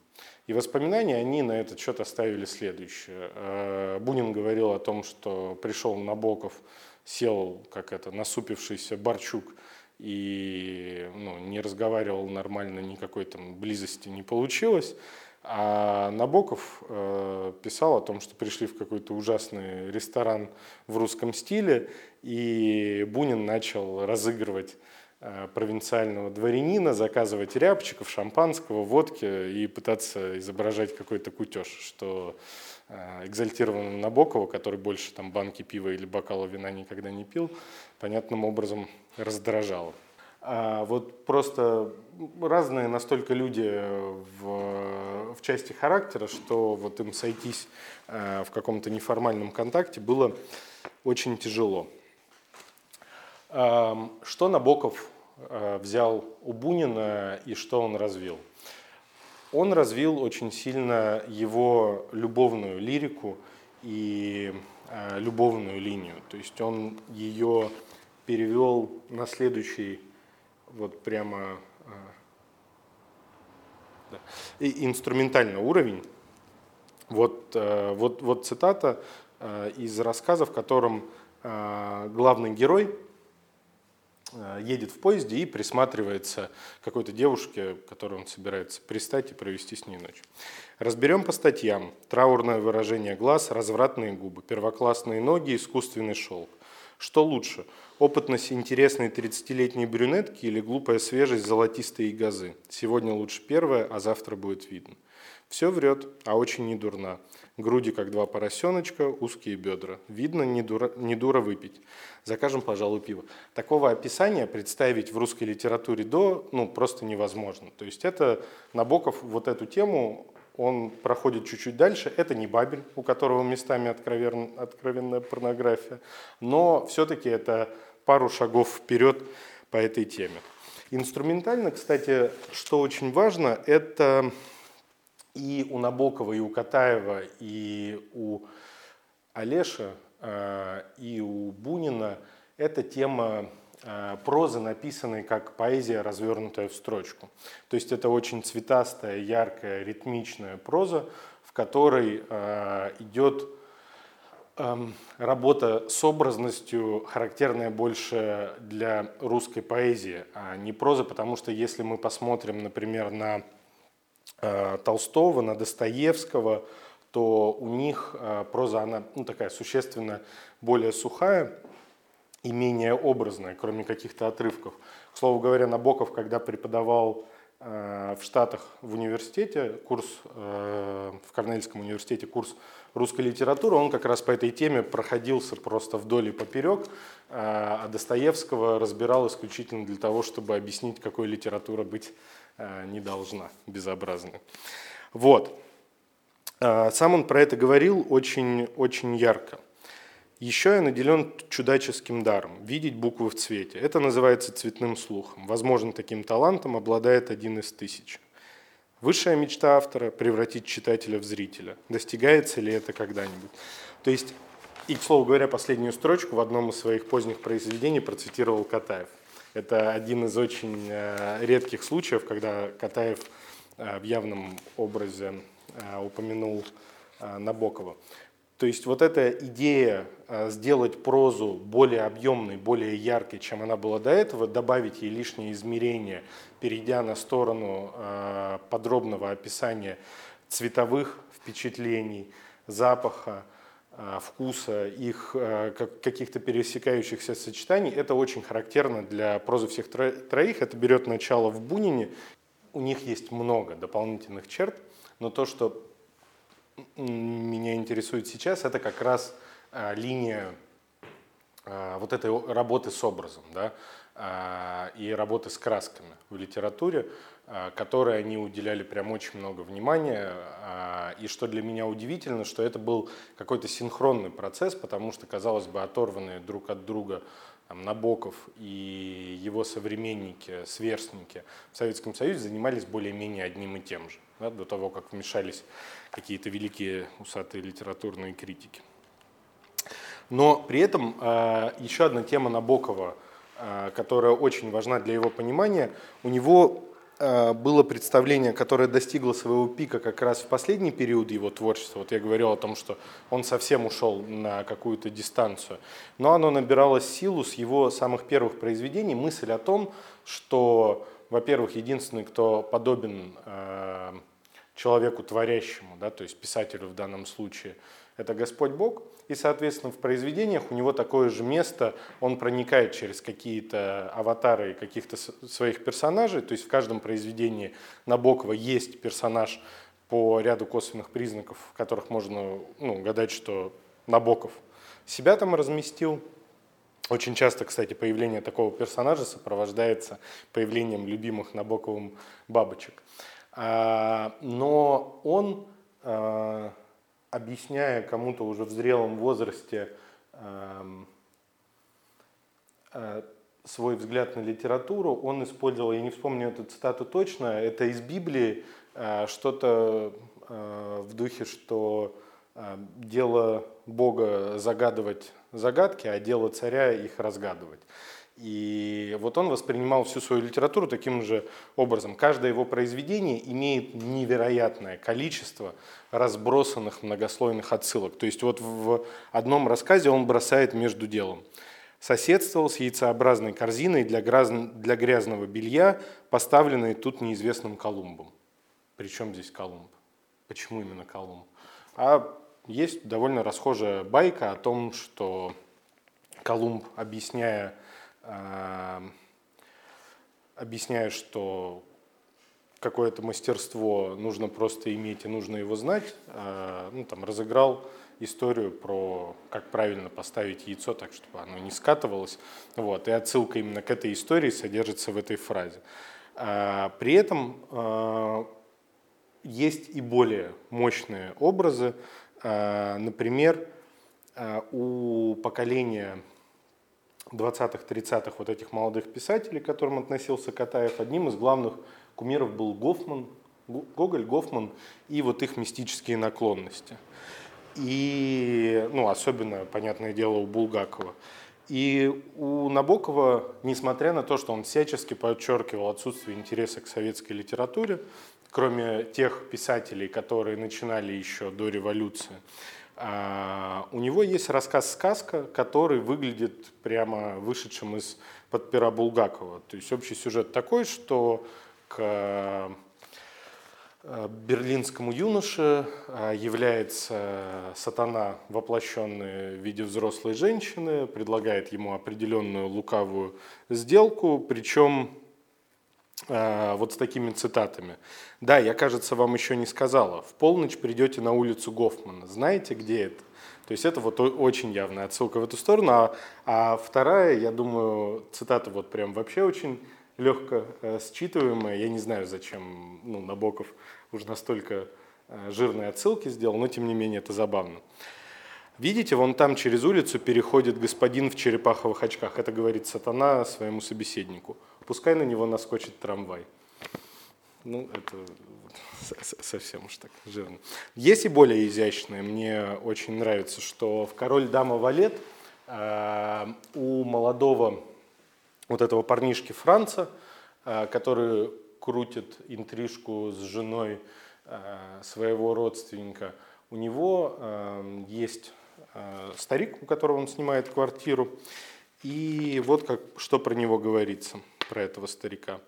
И воспоминания они на этот счет оставили следующее. Э, Бунин говорил о том, что пришел Набоков, сел, как это, насупившийся Барчук и ну, не разговаривал нормально, никакой там близости не получилось. А Набоков э, писал о том, что пришли в какой-то ужасный ресторан в русском стиле, и Бунин начал разыгрывать провинциального дворянина, заказывать рябчиков, шампанского, водки и пытаться изображать какой-то кутеж, что э, экзальтированного Набокова, который больше там банки пива или бокала вина никогда не пил, понятным образом раздражало. А, вот просто разные настолько люди в, в части характера, что вот им сойтись а, в каком-то неформальном контакте было очень тяжело. А, что Набоков взял у Бунина и что он развил? Он развил очень сильно его любовную лирику и любовную линию. То есть он ее перевел на следующий вот прямо а, да, инструментальный уровень. Вот, э, вот, вот цитата э, из рассказа, в котором э, главный герой едет в поезде и присматривается какой-то девушке, которой он собирается пристать и провести с ней ночь. Разберем по статьям. Траурное выражение глаз, развратные губы, первоклассные ноги, искусственный шелк. Что лучше – Опытность интересной 30-летней брюнетки или глупая свежесть золотистой газы. Сегодня лучше первое, а завтра будет видно. Все врет, а очень не дурна. Груди, как два поросеночка, узкие бедра. Видно, не дура, не дура выпить. Закажем, пожалуй, пиво. Такого описания представить в русской литературе до ну, просто невозможно. То есть это Набоков вот эту тему он проходит чуть-чуть дальше. Это не Бабель, у которого местами откровен, откровенная порнография, но все-таки это пару шагов вперед по этой теме. Инструментально, кстати, что очень важно, это и у Набокова, и у Катаева, и у Олеша, э, и у Бунина эта тема Э, прозы, написанной как поэзия, развернутая в строчку. То есть это очень цветастая, яркая, ритмичная проза, в которой э, идет эм, работа с образностью, характерная больше для русской поэзии, а не проза, потому что если мы посмотрим, например, на э, Толстого, на Достоевского, то у них проза, она ну, такая существенно более сухая, и менее образное, кроме каких-то отрывков. К слову говоря, Набоков, когда преподавал э, в Штатах в университете курс, э, в Корнельском университете курс русской литературы, он как раз по этой теме проходился просто вдоль и поперек, э, а Достоевского разбирал исключительно для того, чтобы объяснить, какой литература быть не должна, безобразной. Вот. Сам он про это говорил очень, очень ярко. Еще я наделен чудаческим даром – видеть буквы в цвете. Это называется цветным слухом. Возможно, таким талантом обладает один из тысяч. Высшая мечта автора – превратить читателя в зрителя. Достигается ли это когда-нибудь? То есть, и, к слову говоря, последнюю строчку в одном из своих поздних произведений процитировал Катаев. Это один из очень э, редких случаев, когда Катаев э, в явном образе э, упомянул Набокова. То есть вот эта идея э, сделать прозу более объемной, более яркой, чем она была до этого, добавить ей лишние измерения, перейдя на сторону э, подробного описания цветовых впечатлений, запаха, э, вкуса, их каких-то пересекающихся сочетаний, это очень характерно для прозы всех троих. Это берет начало в Бунине. У них есть много дополнительных черт, но то, что меня интересует сейчас, это как раз а, линия а, вот этой работы с образом, да, а, и работы с красками в литературе, которой они уделяли прям очень много внимания. И что для меня удивительно, что это был какой-то синхронный процесс, потому что, казалось бы, оторванные друг от друга там, Набоков и его современники, сверстники в Советском Союзе занимались более-менее одним и тем же, да, до того, как вмешались какие-то великие усатые литературные критики. Но при этом э, еще одна тема Набокова, э, которая очень важна для его понимания, у него э, было представление, которое достигло своего пика как раз в последний период его творчества. Вот я говорил о том, что он совсем ушел на какую-то дистанцию. Но оно набирало силу с его самых первых произведений. Мысль о том, что, во-первых, единственный, кто подобен человеку творящему, да, то есть писателю в данном случае, это Господь Бог. И, соответственно, в произведениях у него такое же место, он проникает через какие-то аватары каких-то своих персонажей, то есть в каждом произведении Набокова есть персонаж по ряду косвенных признаков, в которых можно ну, гадать, что Набоков себя там разместил. Очень часто, кстати, появление такого персонажа сопровождается появлением любимых Набоковым бабочек. А, но он, а, объясняя кому-то уже в зрелом возрасте а, свой взгляд на литературу, он использовал, я не вспомню эту цитату точно, это из Библии, что-то в духе, что дело Бога загадывать загадки, а дело царя их разгадывать. И вот он воспринимал всю свою литературу таким же образом. Каждое его произведение имеет невероятное количество разбросанных многослойных отсылок. То есть вот в одном рассказе он бросает между делом. Соседствовал с яйцеобразной корзиной для, для грязного белья, поставленной тут неизвестным Колумбом. Причем здесь Колумб? Почему именно Колумб? А есть довольно расхожая байка о том, что Колумб, объясняя, э, объясняя, что какое-то мастерство нужно просто иметь и нужно его знать, э, ну, там, разыграл историю про как правильно поставить яйцо так, чтобы оно не скатывалось. Вот, и отсылка именно к этой истории содержится в этой фразе. Э, при этом э, есть и более мощные образы, например, а, у поколения 20-х, 30-х вот этих молодых писателей, к которым относился Катаев, одним из главных кумиров был Гофман, Гоголь, Гофман и вот их мистические наклонности. И, ну, особенно, понятное дело, у Булгакова. И у Набокова, несмотря на то, что он всячески подчеркивал отсутствие интереса к советской литературе, кроме тех писателей, которые начинали еще до революции, а, у него есть рассказ «Сказка», который выглядит прямо вышедшим из под пера Булгакова. То есть общий сюжет такой, что к э, берлинскому юноше а, является сатана, воплощенный в виде взрослой женщины, предлагает ему определенную лукавую сделку, причем вот с такими цитатами. Да, я, кажется, вам еще не сказала. В полночь придете на улицу Гофмана. Знаете, где это? То есть это вот очень явная отсылка в эту сторону. А, а вторая, я думаю, цитата вот прям вообще очень легко э, считываемая. Я не знаю, зачем ну, Набоков уже настолько э, жирные отсылки сделал, но тем не менее это забавно. Видите, вон там через улицу переходит господин в черепаховых очках. Это говорит сатана своему собеседнику пускай на него наскочит трамвай. Ну, это совсем уж так жирно. Есть и более изящные. Мне очень нравится, что в «Король, дама, валет» э, у молодого вот этого парнишки Франца, э, который крутит интрижку с женой э, своего родственника, у него есть старик, у которого он снимает квартиру, и вот как, что про него говорится – про этого старика.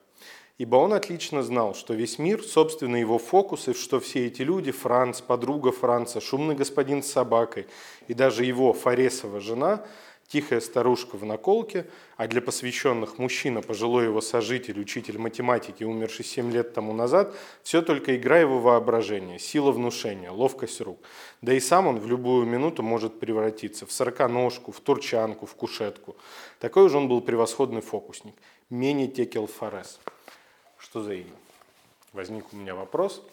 Ибо он отлично знал, что весь мир, собственно, его фокус, и что все эти люди, Франц, подруга Франца, шумный господин с собакой, и даже его Фаресова жена, тихая старушка в наколке, а для посвященных мужчина, пожилой его сожитель, учитель математики, умерший семь лет тому назад, все только игра его воображения, сила внушения, ловкость рук. Да и сам он в любую минуту может превратиться в сороконожку, в турчанку, в кушетку. Такой же он был превосходный фокусник. Мени Текел Форес. Что за имя? Возник у меня вопрос.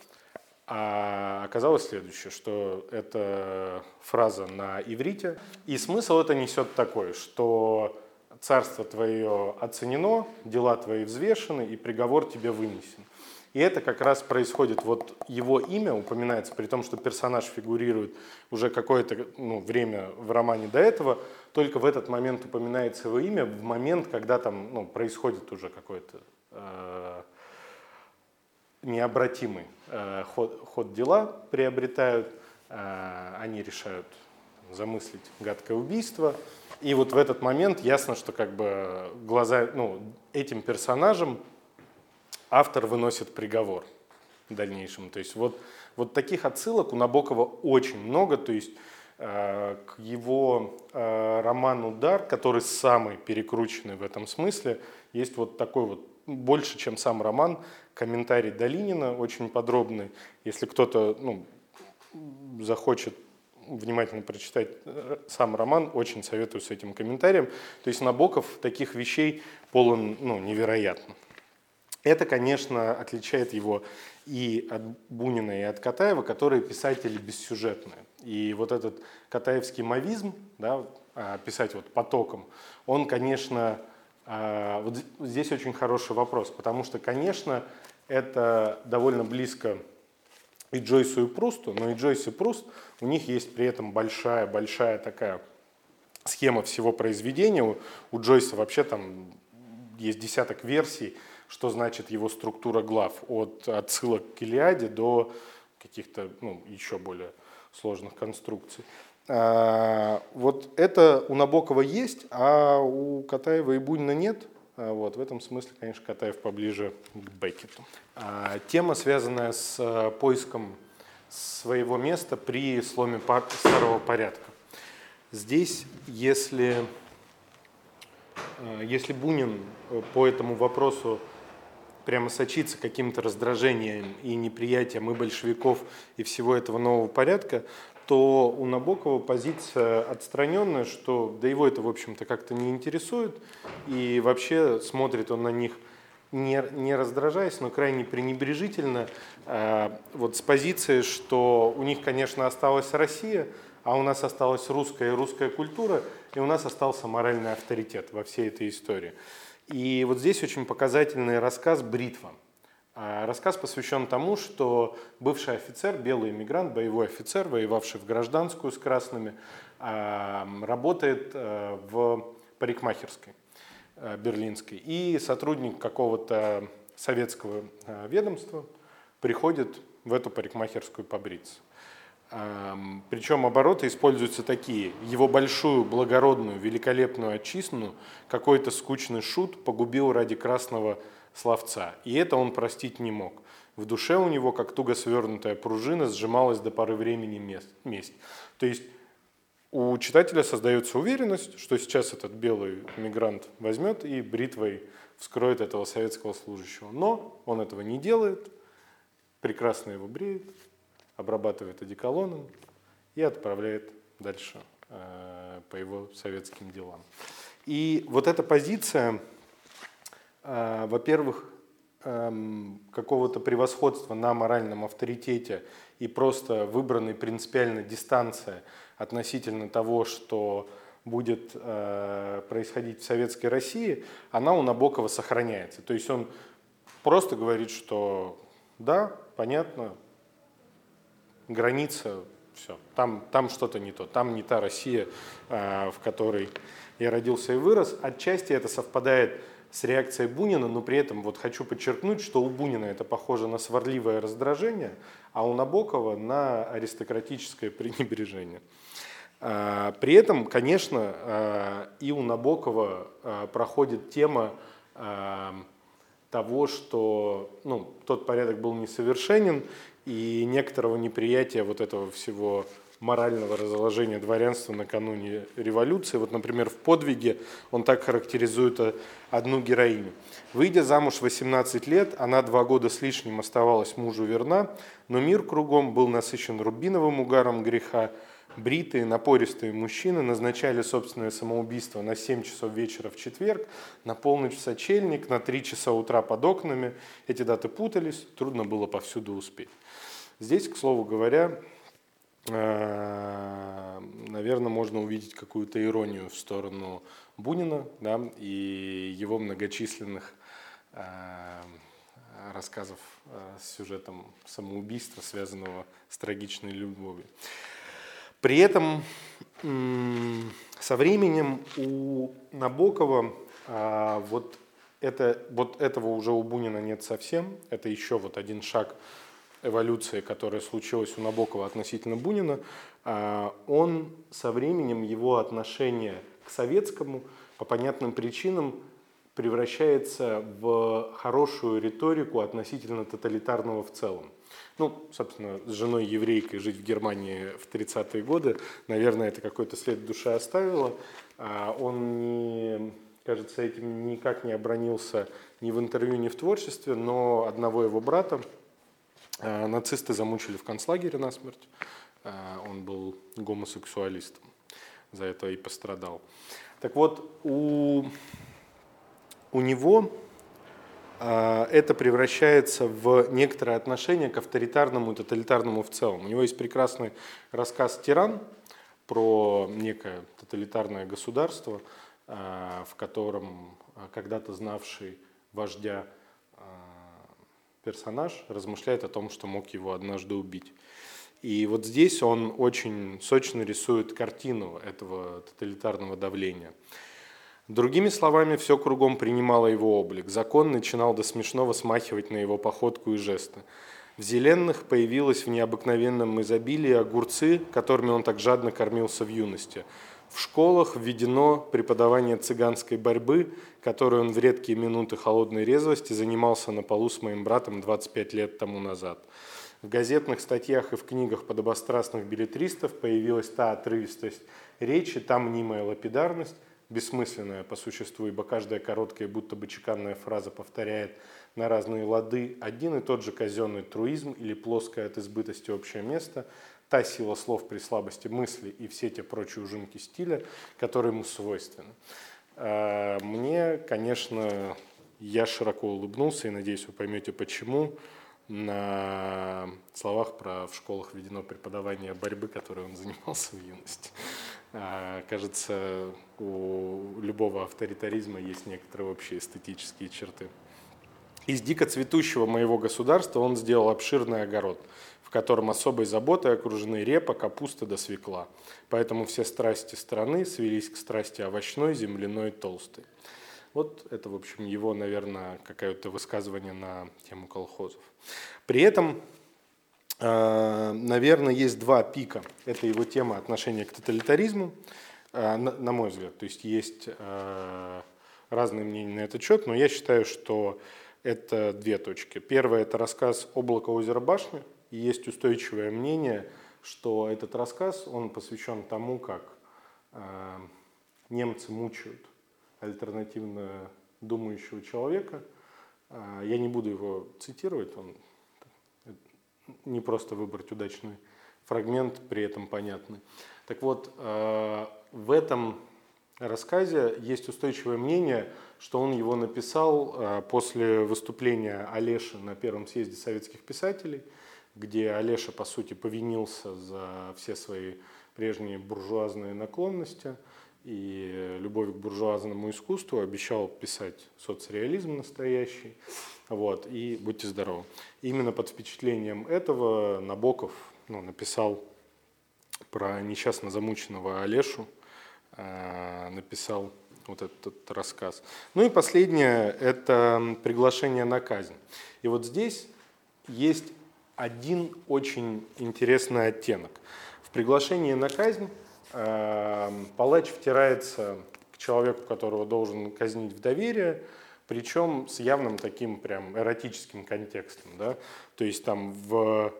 А оказалось следующее, что это фраза на иврите. И смысл это несет такой, что царство твое оценено, дела твои взвешены, и приговор тебе вынесен. И это как раз происходит, вот его имя упоминается, при том, что персонаж фигурирует уже какое-то ну, время в романе до этого, только в этот момент упоминается его имя, в момент, когда там ну, происходит уже какой-то э, необратимый э, ход, ход дела, приобретают, э, они решают замыслить гадкое убийство. И вот в этот момент ясно, что как бы глаза, ну, этим персонажам автор выносит приговор в дальнейшем. То есть вот, вот таких отсылок у Набокова очень много. То есть Э, к его э, роману «Дар», который самый перекрученный в этом смысле, есть вот такой вот, больше, чем сам роман, комментарий Долинина, очень подробный. Если кто-то ну, захочет внимательно прочитать э, сам роман, очень советую с этим комментарием. То есть Набоков таких вещей полон ну, невероятно. Это, конечно, отличает его и от Бунина, и от Катаева, которые писатели бессюжетные. И вот этот катаевский мавизм, да, а, писать вот потоком, он, конечно, а, вот здесь очень хороший вопрос, потому что, конечно, это довольно близко и Джойсу, и Прусту, но и Джойс, и Пруст, у них есть при этом большая-большая такая схема всего произведения. У, у Джойса вообще там есть десяток версий, что значит его структура глав, от отсылок к Илиаде до каких-то ну, еще более сложных конструкций. А, вот это у Набокова есть, а у Катаева и Бунина нет. А, вот, в этом смысле, конечно, Катаев поближе к Беккету. А, тема, связанная с а, поиском своего места при сломе старого порядка. Здесь, если, а, если Бунин э, по этому вопросу прямо сочится каким-то раздражением и неприятием и большевиков, и всего этого нового порядка, то у Набокова позиция отстраненная, что да его это, в общем-то, как-то не интересует, и вообще смотрит он на них не, не раздражаясь, но крайне пренебрежительно, э, вот с позиции, что у них, конечно, осталась Россия, а у нас осталась русская и русская культура, и у нас остался моральный авторитет во всей этой истории. И вот здесь очень показательный рассказ «Бритва». А рассказ посвящен тому, что бывший офицер, белый иммигрант, боевой офицер, воевавший в гражданскую с красными, а, работает э, в парикмахерской э, берлинской. И сотрудник какого-то советского э, ведомства приходит в эту парикмахерскую побриться. Причем обороты используются такие. Его большую, благородную, великолепную отчизну какой-то скучный шут погубил ради красного словца. И это он простить не мог. В душе у него, как туго свернутая пружина, сжималась до поры времени месть. То есть у читателя создается уверенность, что сейчас этот белый мигрант возьмет и бритвой вскроет этого советского служащего. Но он этого не делает, прекрасно его бреет, обрабатывает одеколоном и отправляет дальше э, по его советским делам. И вот эта позиция, во-первых, э, какого-то превосходства на моральном авторитете и просто выбранной принципиально дистанция относительно того, что будет э, происходить в Советской России, она у Набокова сохраняется. То есть он просто говорит, что да, понятно, граница, все, там, там что-то не то, там не та Россия, а, в которой я родился и вырос. Отчасти это совпадает с реакцией Бунина, но при этом вот хочу подчеркнуть, что у Бунина это похоже на сварливое раздражение, а у Набокова на аристократическое пренебрежение. А, при этом, конечно, а, и у Набокова проходит тема того, что ну, тот порядок был несовершенен, и некоторого неприятия вот этого всего морального разложения дворянства накануне революции. Вот, например, в «Подвиге» он так характеризует э, одну героиню. Выйдя замуж 18 лет, она два года с лишним оставалась мужу верна, но мир кругом был насыщен рубиновым угаром греха, бритые, напористые мужчины назначали собственное самоубийство на 7 часов вечера в четверг, на полночь в сочельник, на 3 часа утра под окнами. Эти даты путались, трудно было повсюду успеть. Здесь, к слову говоря, наверное, можно увидеть какую-то иронию в сторону Бунина да, и его многочисленных э, рассказов э, с сюжетом самоубийства, связанного с трагичной любовью. При этом со временем у Набокова вот, это, вот этого уже у Бунина нет совсем. Это еще вот один шаг эволюции, которая случилась у Набокова относительно Бунина, а, он со временем, его отношение к советскому по понятным причинам превращается в хорошую риторику относительно тоталитарного в целом. Ну, собственно, с женой еврейкой жить в Германии в 30-е годы, наверное, это какой-то след в душе оставило. А, он, не, кажется, этим никак не обронился ни в интервью, ни в творчестве, но одного его брата, нацисты замучили в концлагере насмерть. он был гомосексуалистом. За это и пострадал. Так вот, у, у него это превращается в некоторое отношение к авторитарному и тоталитарному в целом. У него есть прекрасный рассказ «Тиран» про некое тоталитарное государство, в котором когда-то знавший вождя персонаж размышляет о том, что мог его однажды убить. И вот здесь он очень сочно рисует картину этого тоталитарного давления. Другими словами, все кругом принимало его облик. Закон начинал до смешного смахивать на его походку и жесты. В Зеленных появилось в необыкновенном изобилии огурцы, которыми он так жадно кормился в юности. В школах введено преподавание цыганской борьбы, которой он в редкие минуты холодной резвости занимался на полу с моим братом 25 лет тому назад. В газетных статьях и в книгах подобострастных билетристов появилась та отрывистость речи, та мнимая лапидарность, бессмысленная по существу, ибо каждая короткая, будто бы чеканная фраза повторяет на разные лады один и тот же казенный труизм или плоское от избытости общее место – та сила слов при слабости мысли и все те прочие ужимки стиля, которые ему свойственны. А, мне, конечно, я широко улыбнулся и надеюсь, вы поймете почему. На словах про в школах введено преподавание борьбы, которой он занимался в юности. А, кажется, у любого авторитаризма есть некоторые общие эстетические черты. Из дико цветущего моего государства он сделал обширный огород – котором особой заботой окружены репа, капуста да свекла. Поэтому все страсти страны свелись к страсти овощной, земляной, толстой. Вот это, в общем, его, наверное, какое-то высказывание на тему колхозов. При этом, э, наверное, есть два пика. Это его тема отношения к тоталитаризму, э, на мой взгляд. То есть есть э, разные мнения на этот счет, но я считаю, что это две точки. Первое – это рассказ «Облако озера башни», и есть устойчивое мнение, что этот рассказ, он посвящен тому, как э, немцы мучают альтернативно думающего человека. Э, я не буду его цитировать, он не просто выбрать удачный фрагмент, при этом понятный. Так вот, э, в этом рассказе есть устойчивое мнение, что он его написал э, после выступления Олеши на Первом съезде советских писателей – где Олеша, по сути, повинился за все свои прежние буржуазные наклонности и любовь к буржуазному искусству, обещал писать соцреализм настоящий. Вот, и будьте здоровы. Именно под впечатлением этого Набоков ну, написал про несчастно замученного Олешу, э, написал вот этот рассказ. Ну и последнее – это приглашение на казнь. И вот здесь есть один очень интересный оттенок. В приглашении на казнь э, палач втирается к человеку, которого должен казнить в доверие, причем с явным таким прям эротическим контекстом. Да? То есть там в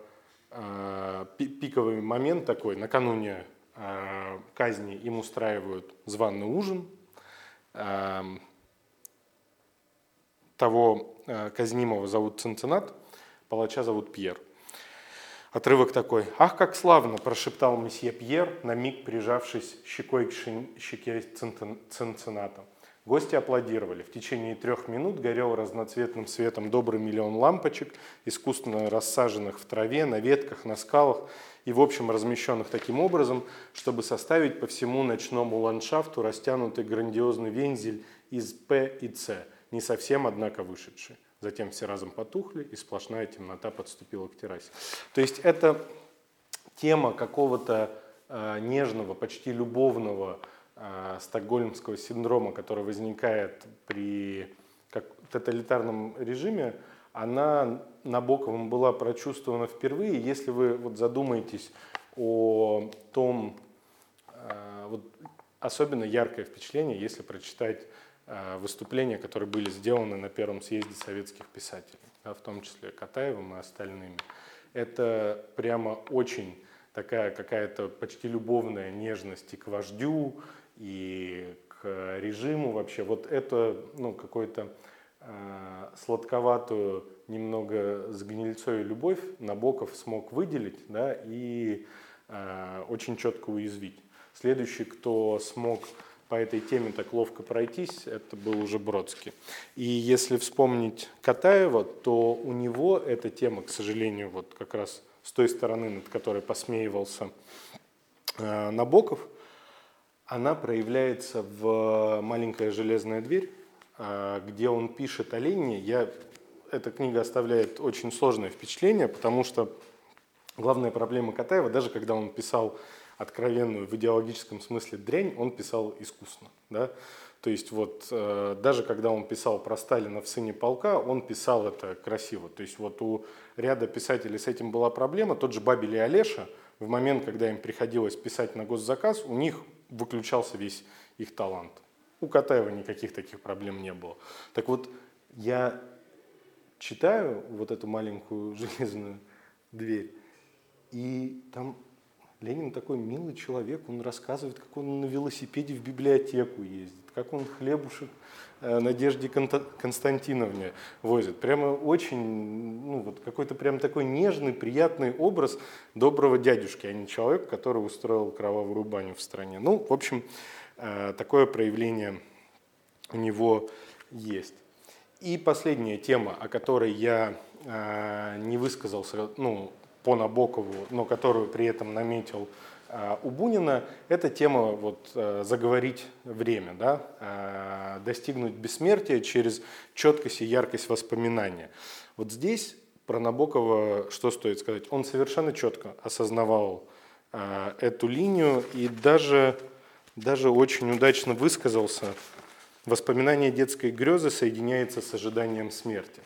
э, пиковый момент такой, накануне э, казни им устраивают званый ужин, э, того казнимого зовут Цинциннат, палача зовут Пьер. Отрывок такой. «Ах, как славно!» – прошептал месье Пьер, на миг прижавшись щекой к щеке Цинцината. Гости аплодировали. В течение трех минут горел разноцветным светом добрый миллион лампочек, искусственно рассаженных в траве, на ветках, на скалах и, в общем, размещенных таким образом, чтобы составить по всему ночному ландшафту растянутый грандиозный вензель из П и С, не совсем, однако, вышедший. Затем все разом потухли, и сплошная темнота подступила к террасе. То есть это тема какого-то э, нежного, почти любовного э, стокгольмского синдрома, который возникает при как, тоталитарном режиме, она Набоковым была прочувствована впервые. Если вы вот задумаетесь о том, э, вот особенно яркое впечатление, если прочитать выступления, которые были сделаны на первом съезде советских писателей, да, в том числе Катаевым и остальными. Это прямо очень такая какая-то почти любовная нежность и к вождю, и к режиму вообще. Вот это ну, какой-то э, сладковатую, немного с гнильцой любовь Набоков смог выделить, да, и очень четко уязвить. Следующий, кто смог по этой теме так ловко пройтись, это был уже Бродский. И если вспомнить Катаева, то у него эта тема, к сожалению, вот как раз с той стороны, над которой посмеивался э, Набоков, она проявляется в «Маленькая железная дверь», э, где он пишет о Ленине. Я, эта книга оставляет очень сложное впечатление, потому что главная проблема Катаева, даже когда он писал откровенную в идеологическом смысле дрянь, он писал искусно. Да? То есть вот э, даже когда он писал про Сталина в «Сыне полка», он писал это красиво. То есть вот у ряда писателей с этим была проблема. Тот же Бабель и Олеша, в момент, когда им приходилось писать на госзаказ, у них выключался весь их талант. У Катаева никаких таких проблем не было. Так вот, я читаю вот эту маленькую железную дверь, и там Ленин такой милый человек, он рассказывает, как он на велосипеде в библиотеку ездит, как он хлебушек э, Надежде Константиновне возит. Прямо очень, ну вот какой-то прям такой нежный, приятный образ доброго дядюшки, а не человека, который устроил кровавую баню в стране. Ну, в общем, э, такое проявление у него есть. И последняя тема, о которой я э, не высказался, ну, по Набокову, но которую при этом наметил а, у Бунина, это тема вот, э, заговорить время, да, а, достигнуть бессмертия через четкость и яркость воспоминания. Вот здесь про Набокова что стоит сказать? Он совершенно четко осознавал эту линию и даже, даже очень удачно высказался. Воспоминание детской грезы соединяется с ожиданием смерти.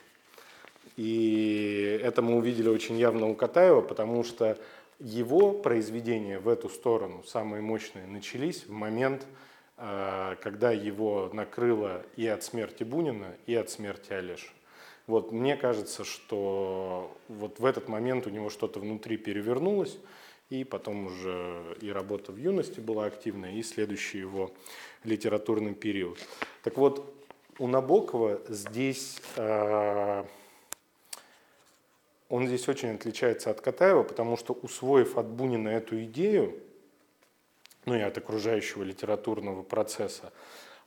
И это мы увидели очень явно у Катаева, потому что его произведения в эту сторону, самые мощные, начались в момент, э, когда его накрыло и от смерти Бунина, и от смерти Олеша. Вот мне кажется, что вот в этот момент у него что-то внутри перевернулось, и потом уже и работа в юности была активная, и следующий его литературный период. Так вот, у Набокова здесь э, он здесь очень отличается от Катаева, потому что, усвоив от Бунина эту идею, ну и от окружающего литературного процесса,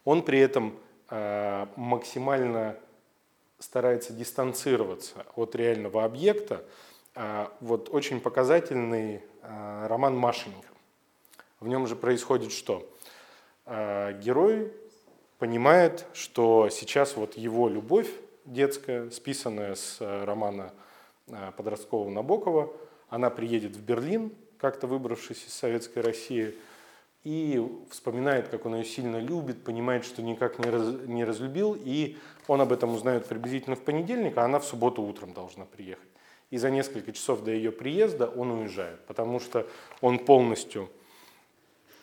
он при этом э, максимально старается дистанцироваться от реального объекта. Э, вот очень показательный э, роман Машенька. В нем же происходит что? Э, герой понимает, что сейчас вот его любовь детская, списанная с э, романа Э, подросткового Набокова. Она приедет в Берлин, как-то выбравшись из Советской России, и вспоминает, как он ее сильно любит, понимает, что никак не, раз, не разлюбил, и он об этом узнает приблизительно в понедельник, а она в субботу утром должна приехать. И за несколько часов до ее приезда он уезжает, потому что он полностью,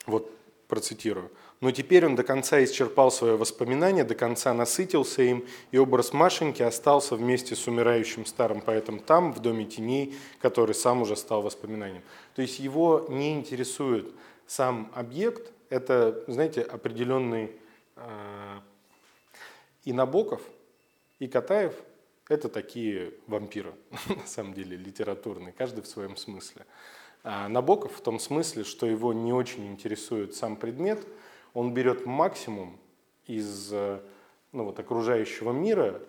вот процитирую, но теперь он до конца исчерпал свое воспоминание, до конца насытился им, и образ Машеньки остался вместе с умирающим старым поэтом там, в Доме теней, который сам уже стал воспоминанием. То есть его не интересует сам объект, это, знаете, определенный э, и Набоков, и Катаев – это такие вампиры, на самом деле, литературные, каждый в своем смысле. А Набоков в том смысле, что его не очень интересует сам предмет – он берет максимум из э, ну, вот, окружающего мира,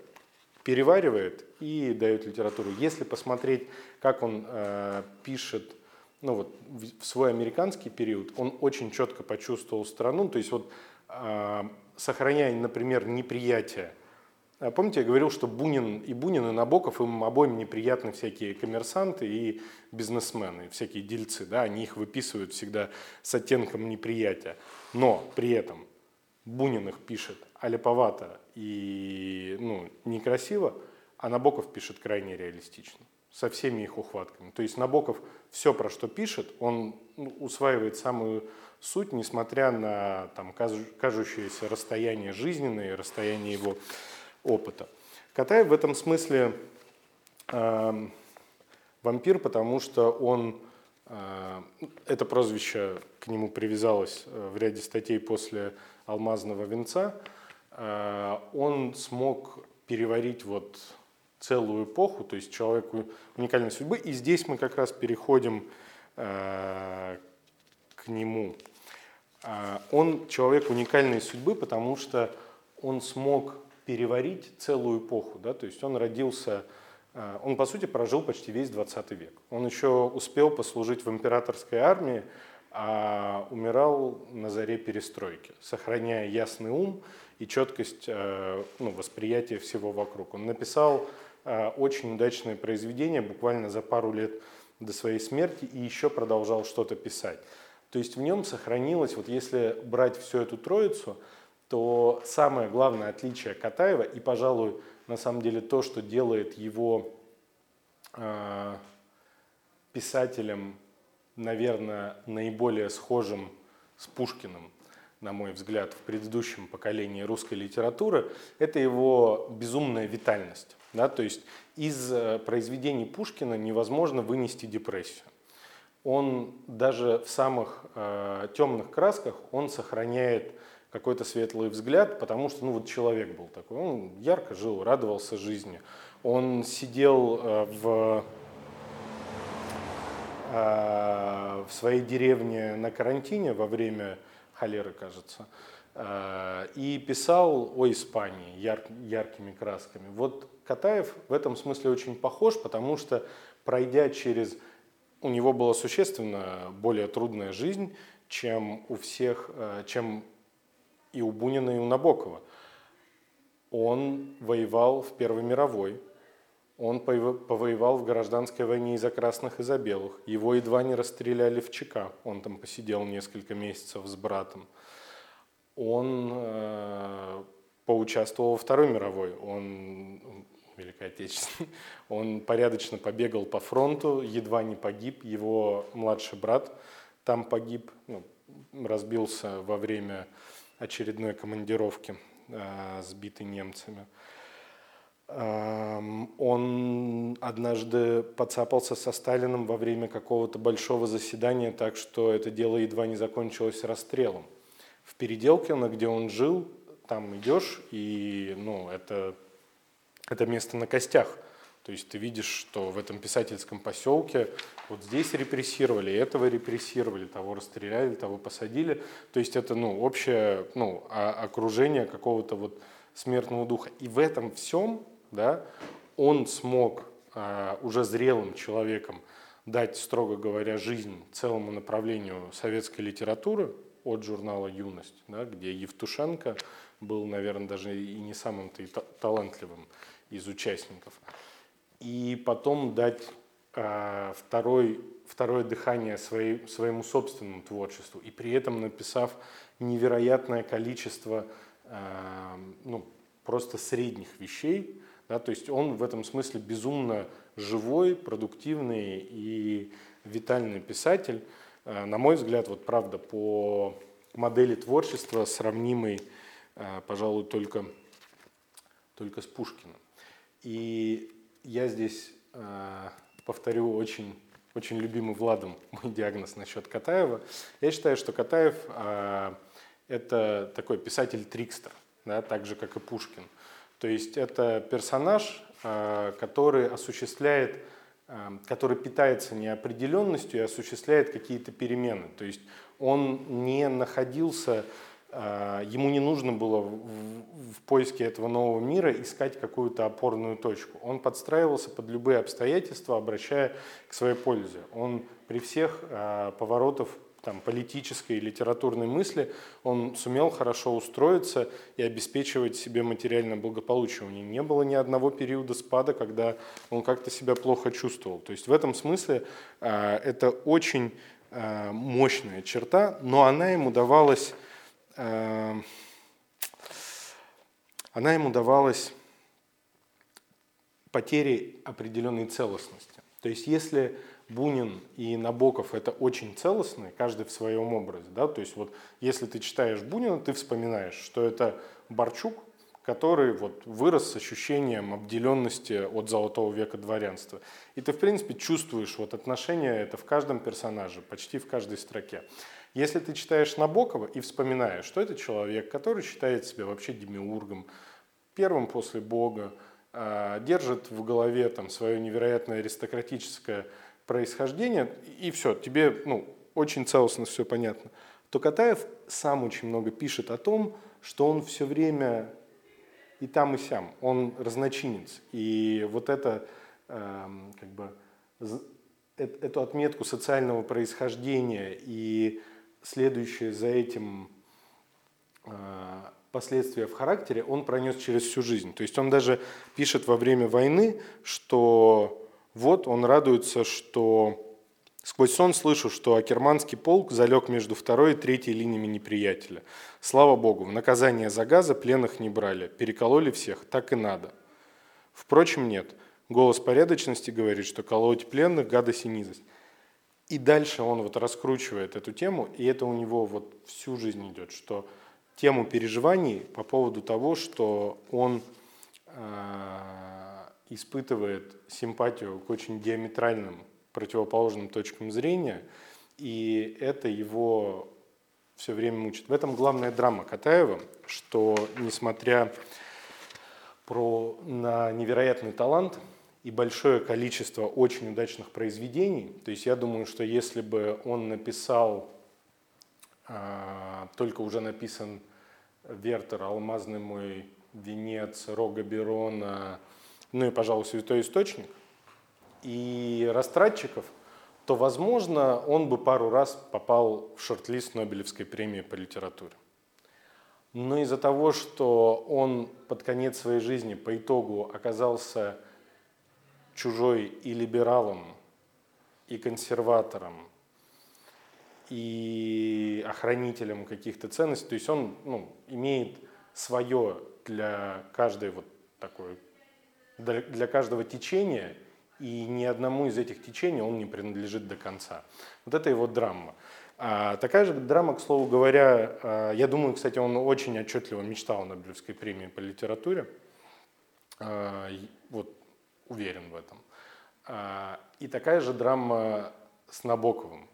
переваривает и дает литературу. Если посмотреть, как он э, пишет ну, вот, в свой американский период, он очень четко почувствовал страну. То есть вот, э, сохраняя, например, неприятие Помните, я говорил, что Бунин и Бунин, и Набоков, им обоим неприятны всякие коммерсанты и бизнесмены, всякие дельцы. Да? Они их выписывают всегда с оттенком неприятия. Но при этом Бунин их пишет аляповато и ну, некрасиво, а Набоков пишет крайне реалистично, со всеми их ухватками. То есть Набоков все, про что пишет, он ну, усваивает самую суть, несмотря на там, кажущееся расстояние жизненное, расстояние его опыта. Катаев в этом смысле э, вампир, потому что он, э, это прозвище к нему привязалось э, в ряде статей после «Алмазного венца», э, он смог переварить вот целую эпоху, то есть человеку уникальной судьбы. И здесь мы как раз переходим к нему. Он человек уникальной судьбы, потому что он смог переварить целую эпоху. Да? То есть он родился, он по сути прожил почти весь 20 век. Он еще успел послужить в императорской армии, а умирал на заре перестройки, сохраняя ясный ум и четкость э, ну, восприятия всего вокруг. Он написал э, очень удачное произведение буквально за пару лет до своей смерти и еще продолжал что-то писать. То есть в нем сохранилось, вот если брать всю эту троицу, то самое главное отличие Катаева и, пожалуй, на самом деле то, что делает его э, писателем наверное, наиболее схожим с Пушкиным, на мой взгляд, в предыдущем поколении русской литературы, это его безумная витальность. Да? То есть из э, произведений Пушкина невозможно вынести депрессию. Он даже в самых э, темных красках он сохраняет какой-то светлый взгляд, потому что ну, вот человек был такой, он ярко жил, радовался жизни. Он сидел э, в Э, в своей деревне на карантине во время холеры, кажется, э, и писал о Испании яр, яркими красками. Вот Катаев в этом смысле очень похож, потому что пройдя через... У него была существенно более трудная жизнь, чем у всех, чем и у Бунина, и у Набокова. Он воевал в Первой мировой, он повоевал в гражданской войне и за красных, и за белых. Его едва не расстреляли в ЧК. Он там посидел несколько месяцев с братом. Он э, поучаствовал во Второй мировой. Он Великой Отечественной. Он порядочно побегал по фронту, едва не погиб. Его младший брат там погиб, ну, разбился во время очередной командировки, э, сбитый немцами. Он однажды подцапался со Сталиным во время какого-то большого заседания, так что это дело едва не закончилось расстрелом. В Переделкино, где он жил, там идешь, и ну, это, это место на костях. То есть ты видишь, что в этом писательском поселке вот здесь репрессировали, этого репрессировали, того расстреляли, того посадили. То есть это ну, общее ну, окружение какого-то вот смертного духа. И в этом всем да, он смог э, уже зрелым человеком дать, строго говоря, жизнь целому направлению советской литературы от журнала «Юность», да, где Евтушенко был, наверное, даже и не самым-то талантливым из участников. И потом дать э, второй, второе дыхание своей, своему собственному творчеству. И при этом написав невероятное количество э, ну, просто средних вещей, да, то есть он в этом смысле безумно живой, продуктивный и витальный писатель. Э, на мой взгляд, вот правда, по модели творчества сравнимый, э, пожалуй, только, только с Пушкиным. И я здесь э, повторю очень, очень любимый Владом мой диагноз насчет Катаева. Я считаю, что Катаев – это такой писатель-трикстер, да, так же, как и Пушкин – то есть это персонаж, э, который осуществляет, э, который питается неопределенностью и осуществляет какие-то перемены. То есть он не находился, э, ему не нужно было в поиске этого нового мира искать какую-то опорную точку. Он подстраивался под любые обстоятельства, обращая к своей пользе. Он при всех поворотах там, политической и литературной мысли, он сумел хорошо устроиться и обеспечивать себе материальное благополучие. У него не было ни одного периода спада, когда он как-то себя плохо чувствовал. То есть в этом смысле э, это очень э, мощная черта, но она ему давалась, э, она ему давалась потерей определенной целостности. То есть если Бунин и Набоков это очень целостные, каждый в своем образе. Да? То есть вот если ты читаешь Бунина, ты вспоминаешь, что это Барчук, который вот вырос с ощущением обделенности от золотого века дворянства. И ты, в принципе, чувствуешь вот отношение это в каждом персонаже, почти в каждой строке. Если ты читаешь Набокова и вспоминаешь, что это человек, который считает себя вообще демиургом, первым после Бога, а, держит в голове там свое невероятное аристократическое происхождения, и все, тебе ну, очень целостно все понятно, то Катаев сам очень много пишет о том, что он все время и там, и сям, он разночинец. И вот это, э, как бы, эту отметку социального происхождения и следующее за этим э, последствия в характере, он пронес через всю жизнь. То есть он даже пишет во время войны, что вот он радуется, что Сквозь сон слышу, что Акерманский полк залег между второй и третьей линиями неприятеля. Слава богу, в наказание за газа пленных не брали, перекололи всех, так и надо. Впрочем, нет. Голос порядочности говорит, что колоть пленных – гадость и низость. И дальше он вот раскручивает эту тему, и это у него вот всю жизнь идет, что тему переживаний по поводу того, что он э, испытывает симпатию к очень диаметральным противоположным точкам зрения, и это его все время мучит. В этом главная драма Катаева, что несмотря про, на невероятный талант и большое количество очень удачных произведений, то есть я думаю, что если бы он написал, а, только уже написан Вертер, «Алмазный мой венец», «Рога Берона», ну и, пожалуй, «Святой источник», и растратчиков, то, возможно, он бы пару раз попал в шорт-лист Нобелевской премии по литературе. Но из-за того, что он под конец своей жизни по итогу оказался чужой и либералом, и консерватором, и охранителем каких-то ценностей, то есть он ну, имеет свое для каждой вот такой, для каждого течения – и ни одному из этих течений он не принадлежит до конца. Вот это его драма. А, такая же драма, к слову говоря, а, я думаю, кстати, он очень отчетливо мечтал о Нобелевской премии по литературе. А, вот уверен в этом. А, и такая же драма с Набоковым.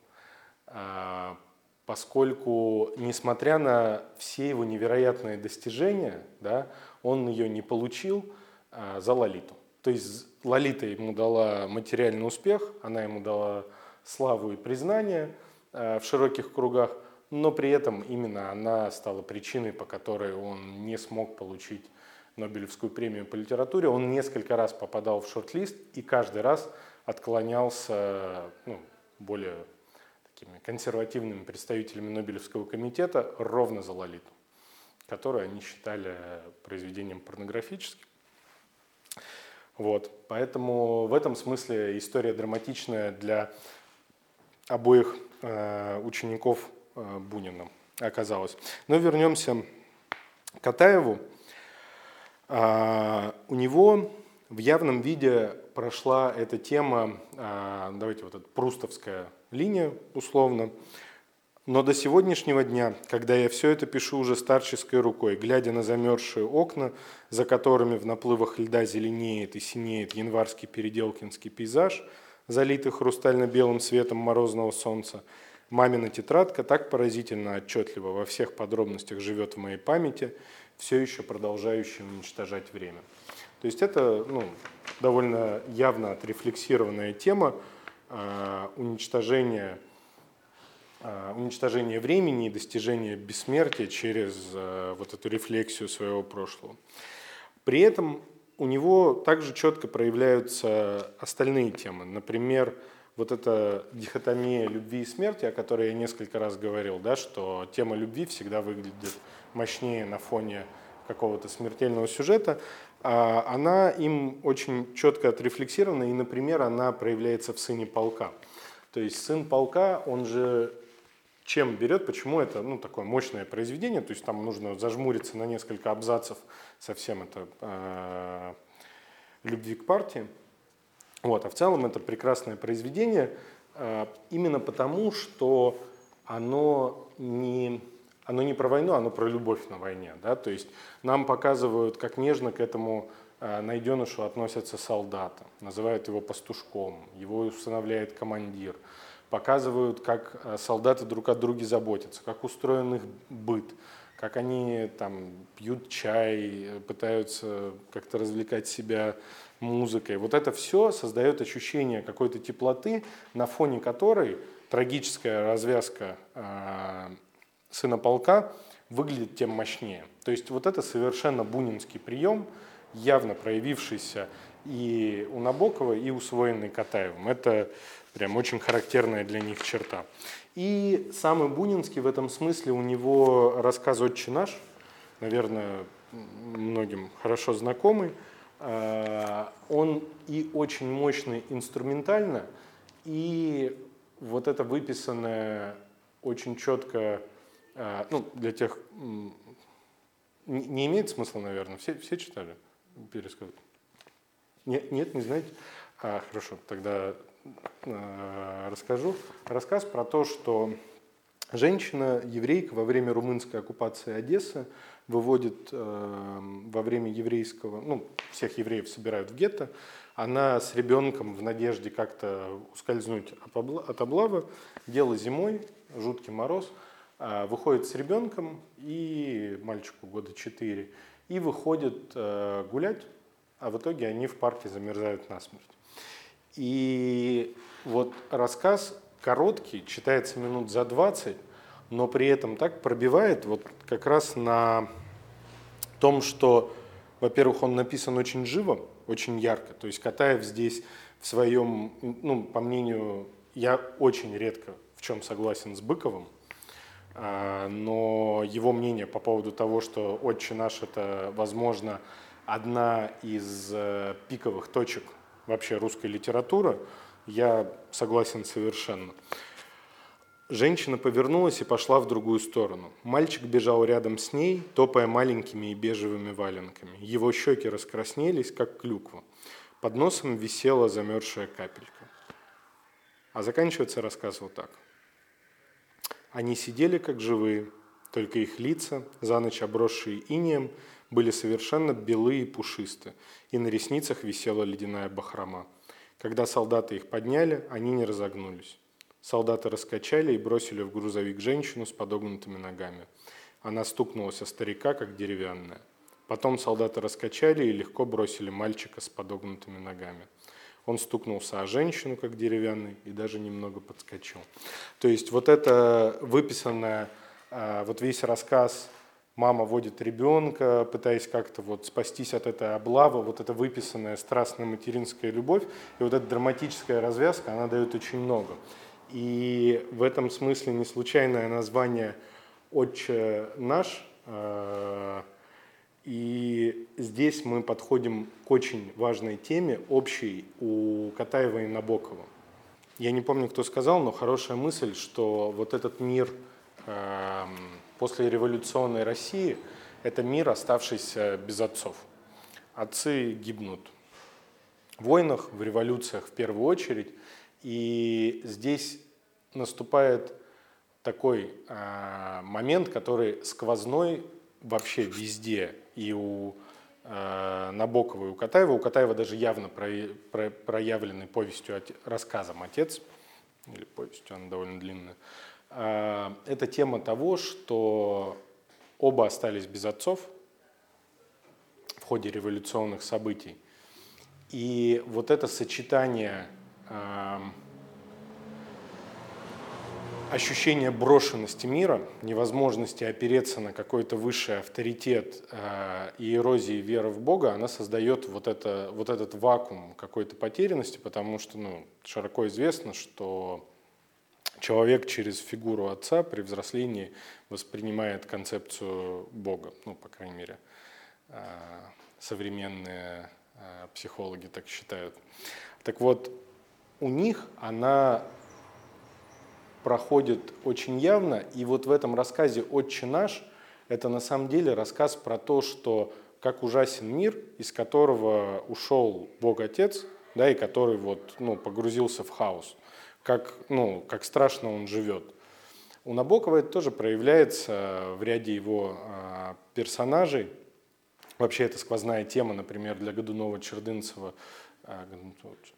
А, поскольку, несмотря на все его невероятные достижения, да, он ее не получил а, за Лолиту. То есть Лолита ему дала материальный успех, она ему дала славу и признание в широких кругах, но при этом именно она стала причиной, по которой он не смог получить Нобелевскую премию по литературе. Он несколько раз попадал в шорт-лист и каждый раз отклонялся ну, более такими консервативными представителями Нобелевского комитета ровно за Лолиту, которую они считали произведением порнографическим. Вот. Поэтому в этом смысле история драматичная для обоих э, учеников э, Бунина оказалась. Но вернемся к Катаеву. А, у него в явном виде прошла эта тема, а, давайте вот эта прустовская линия условно, но до сегодняшнего дня, когда я все это пишу уже старческой рукой, глядя на замерзшие окна, за которыми в наплывах льда зеленеет и синеет январский переделкинский пейзаж, залитый хрустально-белым светом морозного солнца, мамина тетрадка так поразительно отчетливо во всех подробностях живет в моей памяти, все еще продолжающая уничтожать время. То есть это ну, довольно явно отрефлексированная тема э, уничтожения Э, уничтожение времени и достижение бессмертия через э, вот эту рефлексию своего прошлого. При этом у него также четко проявляются остальные темы. Например, вот эта дихотомия любви и смерти, о которой я несколько раз говорил, да, что тема любви всегда выглядит мощнее на фоне какого-то смертельного сюжета, а она им очень четко отрефлексирована, и, например, она проявляется в «Сыне полка». То есть сын полка, он же чем берет, почему это ну, такое мощное произведение, то есть там нужно зажмуриться на несколько абзацев совсем это э, любви к партии. Вот, а в целом это прекрасное произведение э, именно потому, что оно не, оно не про войну, оно про любовь на войне. Да? То есть нам показывают, как нежно к этому э, найденышу относятся солдаты, называют его пастушком, его усыновляет командир – показывают, как э, солдаты друг от друга заботятся, как устроен их быт, как они там пьют чай, пытаются как-то развлекать себя музыкой. Вот это все создает ощущение какой-то теплоты, на фоне которой трагическая развязка э, сына полка выглядит тем мощнее. То есть вот это совершенно бунинский прием, явно проявившийся и у Набокова, и усвоенный Катаевым. Это прям очень характерная для них черта. И самый Бунинский в этом смысле, у него рассказ «Отче наш», наверное, многим хорошо знакомый, а, он и очень мощный инструментально, и вот это выписанное очень четко, ну, для тех, не имеет смысла, наверное, все, все читали пересказ? Нет, нет, не знаете? А, хорошо, тогда э, расскажу. Рассказ про то, что женщина, еврейка, во время румынской оккупации Одессы выводит э, во время еврейского, ну, всех евреев собирают в гетто, она с ребенком в надежде как-то ускользнуть от облавы, дело зимой, жуткий мороз, выходит с ребенком и мальчику года 4, и выходит э, гулять а в итоге они в парке замерзают насмерть. И вот рассказ короткий, читается минут за 20, но при этом так пробивает вот как раз на том, что, во-первых, он написан очень живо, очень ярко. То есть Катаев здесь в своем, ну, по мнению, я очень редко в чем согласен с Быковым, а, но его мнение по поводу того, что «Отче наш» — это, возможно, одна из э, пиковых точек вообще русской литературы, я согласен совершенно. Женщина повернулась и пошла в другую сторону. Мальчик бежал рядом с ней, топая маленькими и бежевыми валенками. Его щеки раскраснелись, как клюква. Под носом висела замерзшая капелька. А заканчивается рассказ вот так. Они сидели как живые, только их лица, за ночь обросшие инеем, были совершенно белые и пушисты, и на ресницах висела ледяная бахрома. Когда солдаты их подняли, они не разогнулись. Солдаты раскачали и бросили в грузовик женщину с подогнутыми ногами. Она стукнулась о старика, как деревянная. Потом солдаты раскачали и легко бросили мальчика с подогнутыми ногами. Он стукнулся о женщину, как деревянный, и даже немного подскочил. То есть вот это выписанное, а, вот весь рассказ мама водит ребенка, пытаясь как-то вот спастись от этой облавы, вот эта выписанная страстная материнская любовь, и вот эта драматическая развязка, она дает очень много. И в этом смысле не случайное название «Отче наш», э, и здесь мы подходим к очень важной теме, общей у Катаева и Набокова. Я не помню, кто сказал, но хорошая мысль, что вот этот мир эм, после революционной России это мир, оставшийся без отцов. Отцы гибнут в войнах, в революциях в первую очередь. И здесь наступает такой э, момент, который сквозной вообще везде. И у э, Набокова, и у Катаева. У Катаева даже явно про, про, проявленный повестью, рассказом «Отец», или повестью, она довольно длинная, а, это тема того, что оба остались без отцов в ходе революционных событий. И вот это сочетание ощущения брошенности мира, невозможности опереться на какой-то высший авторитет э, и эрозии веры в Бога, она создает вот, это, вот этот вакуум какой-то потерянности, потому что ну, широко известно, что человек через фигуру отца при взрослении воспринимает концепцию Бога, ну, по крайней мере, а, современные а, психологи так считают. Так вот, у них она проходит очень явно, и вот в этом рассказе «Отче наш» это на самом деле рассказ про то, что как ужасен мир, из которого ушел Бог Отец, да, и который вот, ну, погрузился в хаос как, ну, как страшно он живет. У Набокова это тоже проявляется в ряде его а, персонажей. Вообще это сквозная тема, например, для Годунова-Чердынцева, а,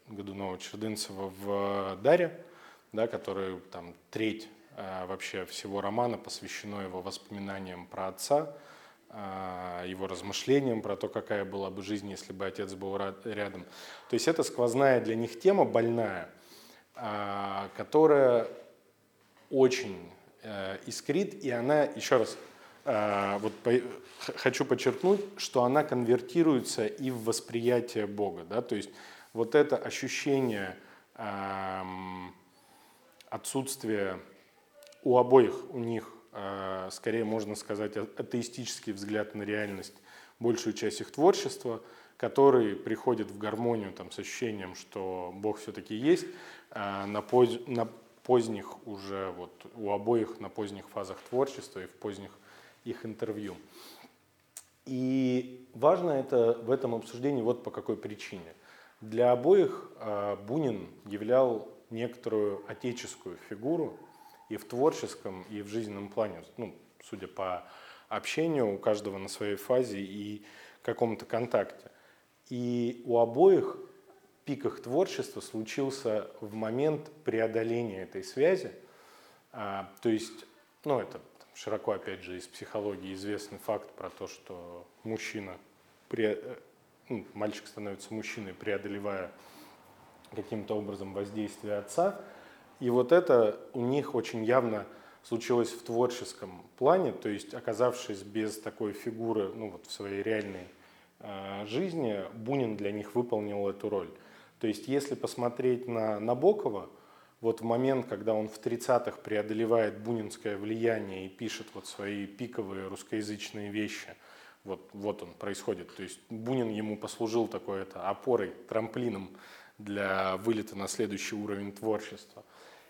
Годунова-Чердынцева в «Даре», да, который там треть а, вообще всего романа посвящено его воспоминаниям про отца, а, его размышлениям про то, какая была бы жизнь, если бы отец был рядом. То есть это сквозная для них тема, больная, а, которая очень э, искрит, и она, еще раз, вот хочу подчеркнуть, что она конвертируется и в восприятие Бога. Да? То есть вот это ощущение отсутствия у обоих, у них а, скорее можно сказать, а, атеистический взгляд на реальность, большую часть их творчества, который приходит в гармонию там, с ощущением, что Бог все-таки есть, а, на, поз... на поздних уже, вот, у обоих на поздних фазах творчества и в поздних их интервью. И важно это в этом обсуждении вот по какой причине. Для обоих Бунин являл некоторую отеческую фигуру, и в творческом, и в жизненном плане, ну, судя по общению у каждого на своей фазе и каком-то контакте. И у обоих пик их творчества случился в момент преодоления этой связи. А, то есть, ну, это широко, опять же, из психологии известный факт про то, что мужчина, пре, э, ну, мальчик становится мужчиной, преодолевая каким-то образом воздействие отца – и вот это у них очень явно случилось в творческом плане, то есть оказавшись без такой фигуры ну, вот в своей реальной э, жизни, Бунин для них выполнил эту роль. То есть если посмотреть на Набокова, вот в момент, когда он в 30-х преодолевает бунинское влияние и пишет вот свои пиковые русскоязычные вещи, вот, вот он происходит. То есть Бунин ему послужил такой это опорой, трамплином для вылета на следующий уровень творчества.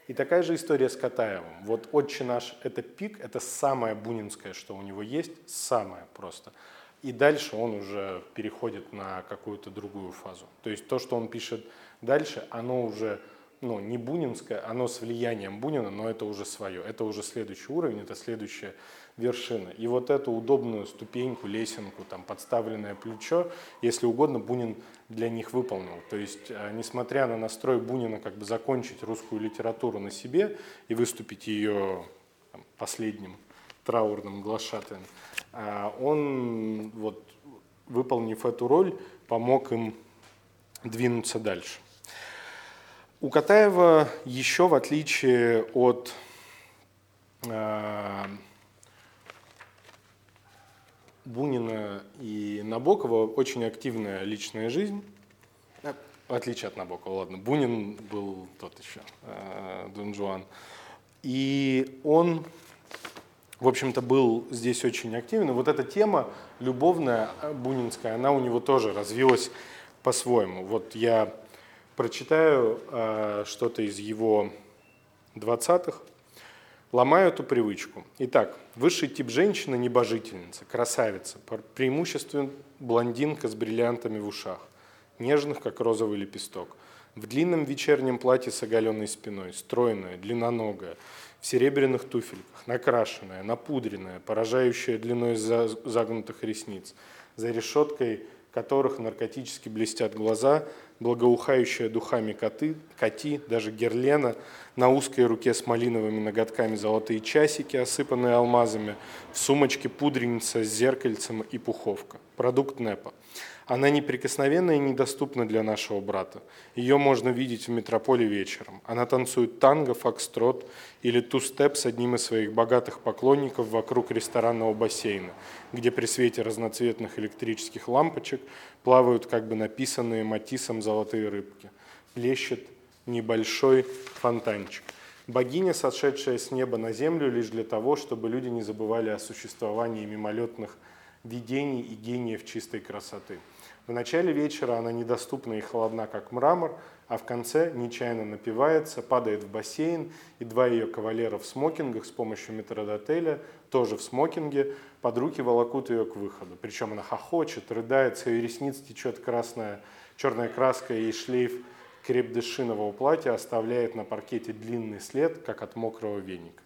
И такая же история с Катаевым. Вот «Отче наш» — это пик, это самое бунинское, что у него есть, самое просто. И дальше он уже переходит на какую-то другую фазу. То есть то, что он пишет дальше, оно уже ну, не бунинское, оно с влиянием Бунина, но это уже свое. Это уже следующий уровень, это следующая вершина. И вот эту удобную ступеньку, лесенку, там, подставленное плечо, если угодно, Бунин для них выполнил. То есть, э, несмотря на настрой Бунина как бы закончить русскую литературу на себе и выступить ее там, последним траурным глашатаем, э, он, вот, выполнив эту роль, помог им двинуться дальше. У Катаева еще, в отличие от э, Бунина и Набокова очень активная личная жизнь. Э, в отличие от Набокова, ладно. Бунин был тот еще, э, Дон Жуан. И он, в общем-то, был здесь очень активен. И вот эта тема любовная, э, бунинская, она у него тоже развилась по-своему. Вот я прочитаю что-то из его 20-х. Ломаю эту привычку. Итак, высший тип женщины – небожительница, красавица, преимущественно блондинка с бриллиантами в ушах, нежных, как розовый лепесток, в длинном вечернем платье с оголенной спиной, стройная, длинноногая, в серебряных туфельках, накрашенная, напудренная, поражающая длиной загнутых ресниц, за решеткой которых наркотически блестят глаза, благоухающая духами коты, коти, даже герлена, на узкой руке с малиновыми ноготками золотые часики, осыпанные алмазами, в сумочке пудреница с зеркальцем и пуховка. Продукт НЭПа. Она неприкосновенна и недоступна для нашего брата. Ее можно видеть в метрополе вечером. Она танцует танго, фокстрот или ту-степ с одним из своих богатых поклонников вокруг ресторанного бассейна, где при свете разноцветных электрических лампочек плавают как бы написанные матисом золотые рыбки. Плещет небольшой фонтанчик. Богиня, сошедшая с неба на землю лишь для того, чтобы люди не забывали о существовании мимолетных видений и гениев чистой красоты. В начале вечера она недоступна и холодна, как мрамор, а в конце нечаянно напивается, падает в бассейн, и два ее кавалера в смокингах с помощью метродотеля, тоже в смокинге, под руки волокут ее к выходу. Причем она хохочет, рыдает, с ее ресниц течет красная, черная краска и шлейф крепдышинового платья оставляет на паркете длинный след, как от мокрого веника.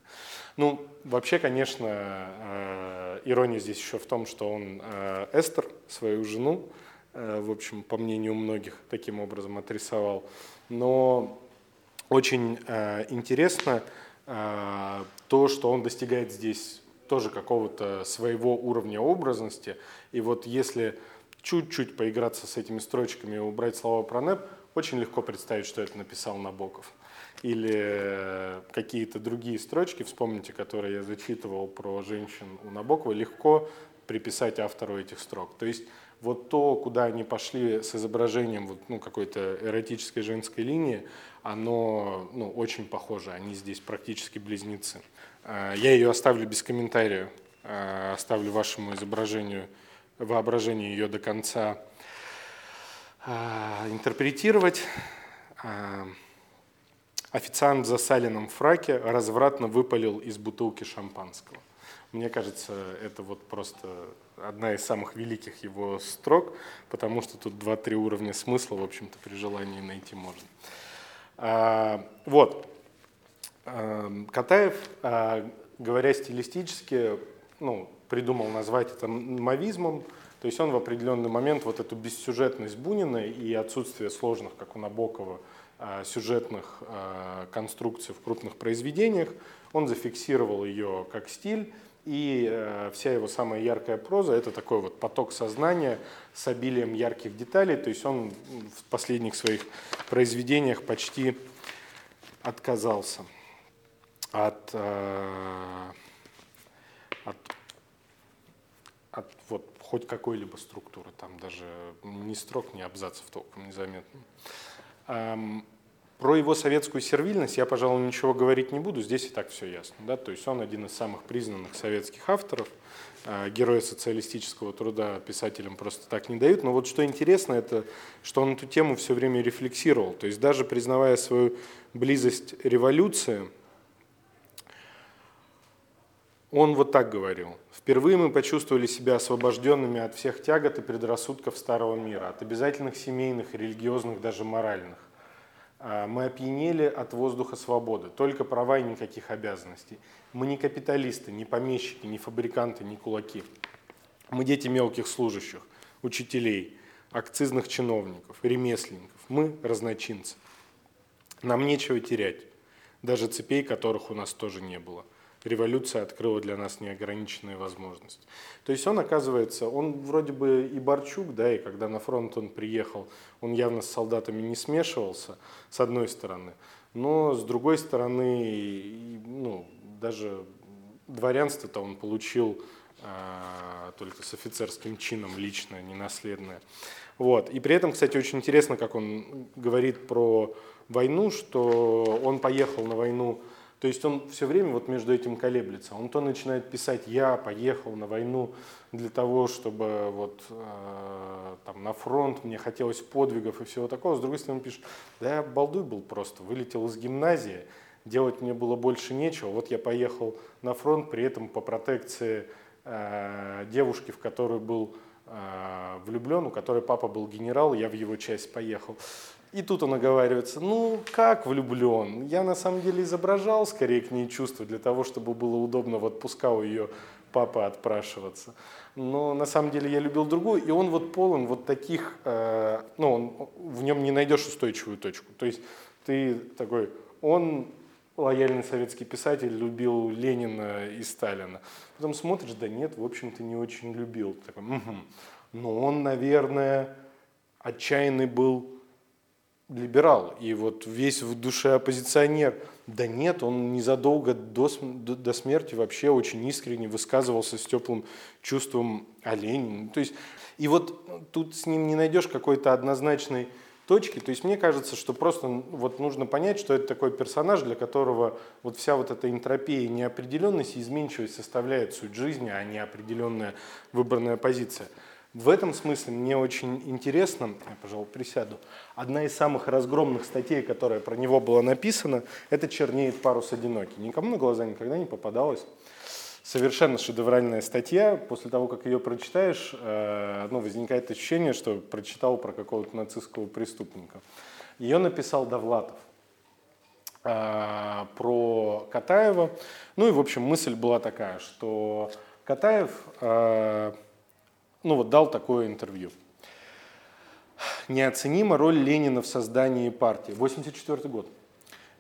Ну, вообще, конечно, э, ирония здесь еще в том, что он э, Эстер, свою жену, в общем, по мнению многих, таким образом отрисовал. Но очень э, интересно э, то, что он достигает здесь тоже какого-то своего уровня образности. И вот если чуть-чуть поиграться с этими строчками и убрать слова про НЭП, очень легко представить, что это написал Набоков. Или какие-то другие строчки, вспомните, которые я зачитывал про женщин у Набокова, легко приписать автору этих строк. То есть вот то, куда они пошли с изображением вот, ну, какой-то эротической женской линии, оно ну, очень похоже, они здесь практически близнецы. А, я ее оставлю без комментария, а, оставлю вашему изображению, воображению ее до конца а, интерпретировать. Официант в засаленном фраке развратно выпалил из бутылки шампанского. Мне кажется, это вот просто одна из самых великих его строк, потому что тут два-три уровня смысла, в общем-то, при желании найти можно. А, вот. А, Катаев, а, говоря стилистически, ну, придумал назвать это мавизмом, то есть он в определенный момент вот эту бессюжетность Бунина и отсутствие сложных, как у Набокова, сюжетных конструкций в крупных произведениях, он зафиксировал ее как стиль и э, вся его самая яркая проза – это такой вот поток сознания с обилием ярких деталей. То есть он в последних своих произведениях почти отказался от, э, от, от вот хоть какой-либо структуры, там даже ни строк, ни абзацев толком незаметно. Эм, про его советскую сервильность я, пожалуй, ничего говорить не буду, здесь и так все ясно. Да? То есть он один из самых признанных советских авторов, э, героя социалистического труда писателям просто так не дают. Но вот что интересно, это что он эту тему все время рефлексировал. То есть даже признавая свою близость революции, он вот так говорил. «Впервые мы почувствовали себя освобожденными от всех тягот и предрассудков старого мира, от обязательных семейных, религиозных, даже моральных. А, мы опьянели от воздуха свободы, только права и никаких обязанностей. Мы не капиталисты, не помещики, не фабриканты, не кулаки. Мы дети мелких служащих, учителей, акцизных чиновников, ремесленников. Мы разночинцы. Нам нечего терять, даже цепей, которых у нас тоже не было революция открыла для нас неограниченные возможности. То есть он, оказывается, он вроде бы и Борчук, да, и когда на фронт он приехал, он явно с солдатами не смешивался, с одной стороны, но с другой стороны, ну, даже дворянство-то он получил а, только с офицерским чином лично, ненаследное. Вот. И при этом, кстати, очень интересно, как он говорит про войну, что он поехал на войну то есть он все время вот между этим колеблется. Он то начинает писать «я поехал на войну для того, чтобы вот э, там на фронт, мне хотелось подвигов и всего такого». С другой стороны он пишет «да я балдуй был просто, вылетел из гимназии, делать мне было больше нечего. Вот я поехал на фронт, при этом по протекции э, девушки, в которую был э, влюблен, у которой папа был генерал, я в его часть поехал. И тут он оговаривается, ну как влюблен? Я на самом деле изображал скорее к ней чувства для того, чтобы было удобно в отпуска у ее папы отпрашиваться. Но на самом деле я любил другую, и он вот полон вот таких, э, ну он, в нем не найдешь устойчивую точку. То есть ты такой, он лояльный советский писатель, любил Ленина и Сталина. Потом смотришь, да нет, в общем-то не очень любил. Такой, угу. Но он, наверное, отчаянный был либерал, и вот весь в душе оппозиционер. Да нет, он незадолго до, до смерти вообще очень искренне высказывался с теплым чувством о Ленине. То есть, и вот тут с ним не найдешь какой-то однозначной точки. То есть мне кажется, что просто вот нужно понять, что это такой персонаж, для которого вот вся вот эта энтропия, неопределенность изменчивость составляет суть жизни, а не определенная выбранная позиция. В этом смысле мне очень интересно, я, пожалуй, присяду, одна из самых разгромных статей, которая про него была написана, это «Чернеет парус одинокий». Никому на глаза никогда не попадалось. Совершенно шедевральная статья. После того, как ее прочитаешь, э, ну, возникает ощущение, что прочитал про какого-то нацистского преступника. Ее написал Довлатов э, про Катаева. Ну и, в общем, мысль была такая, что Катаев э, ну вот дал такое интервью. Неоценима роль Ленина в создании партии. 84 год.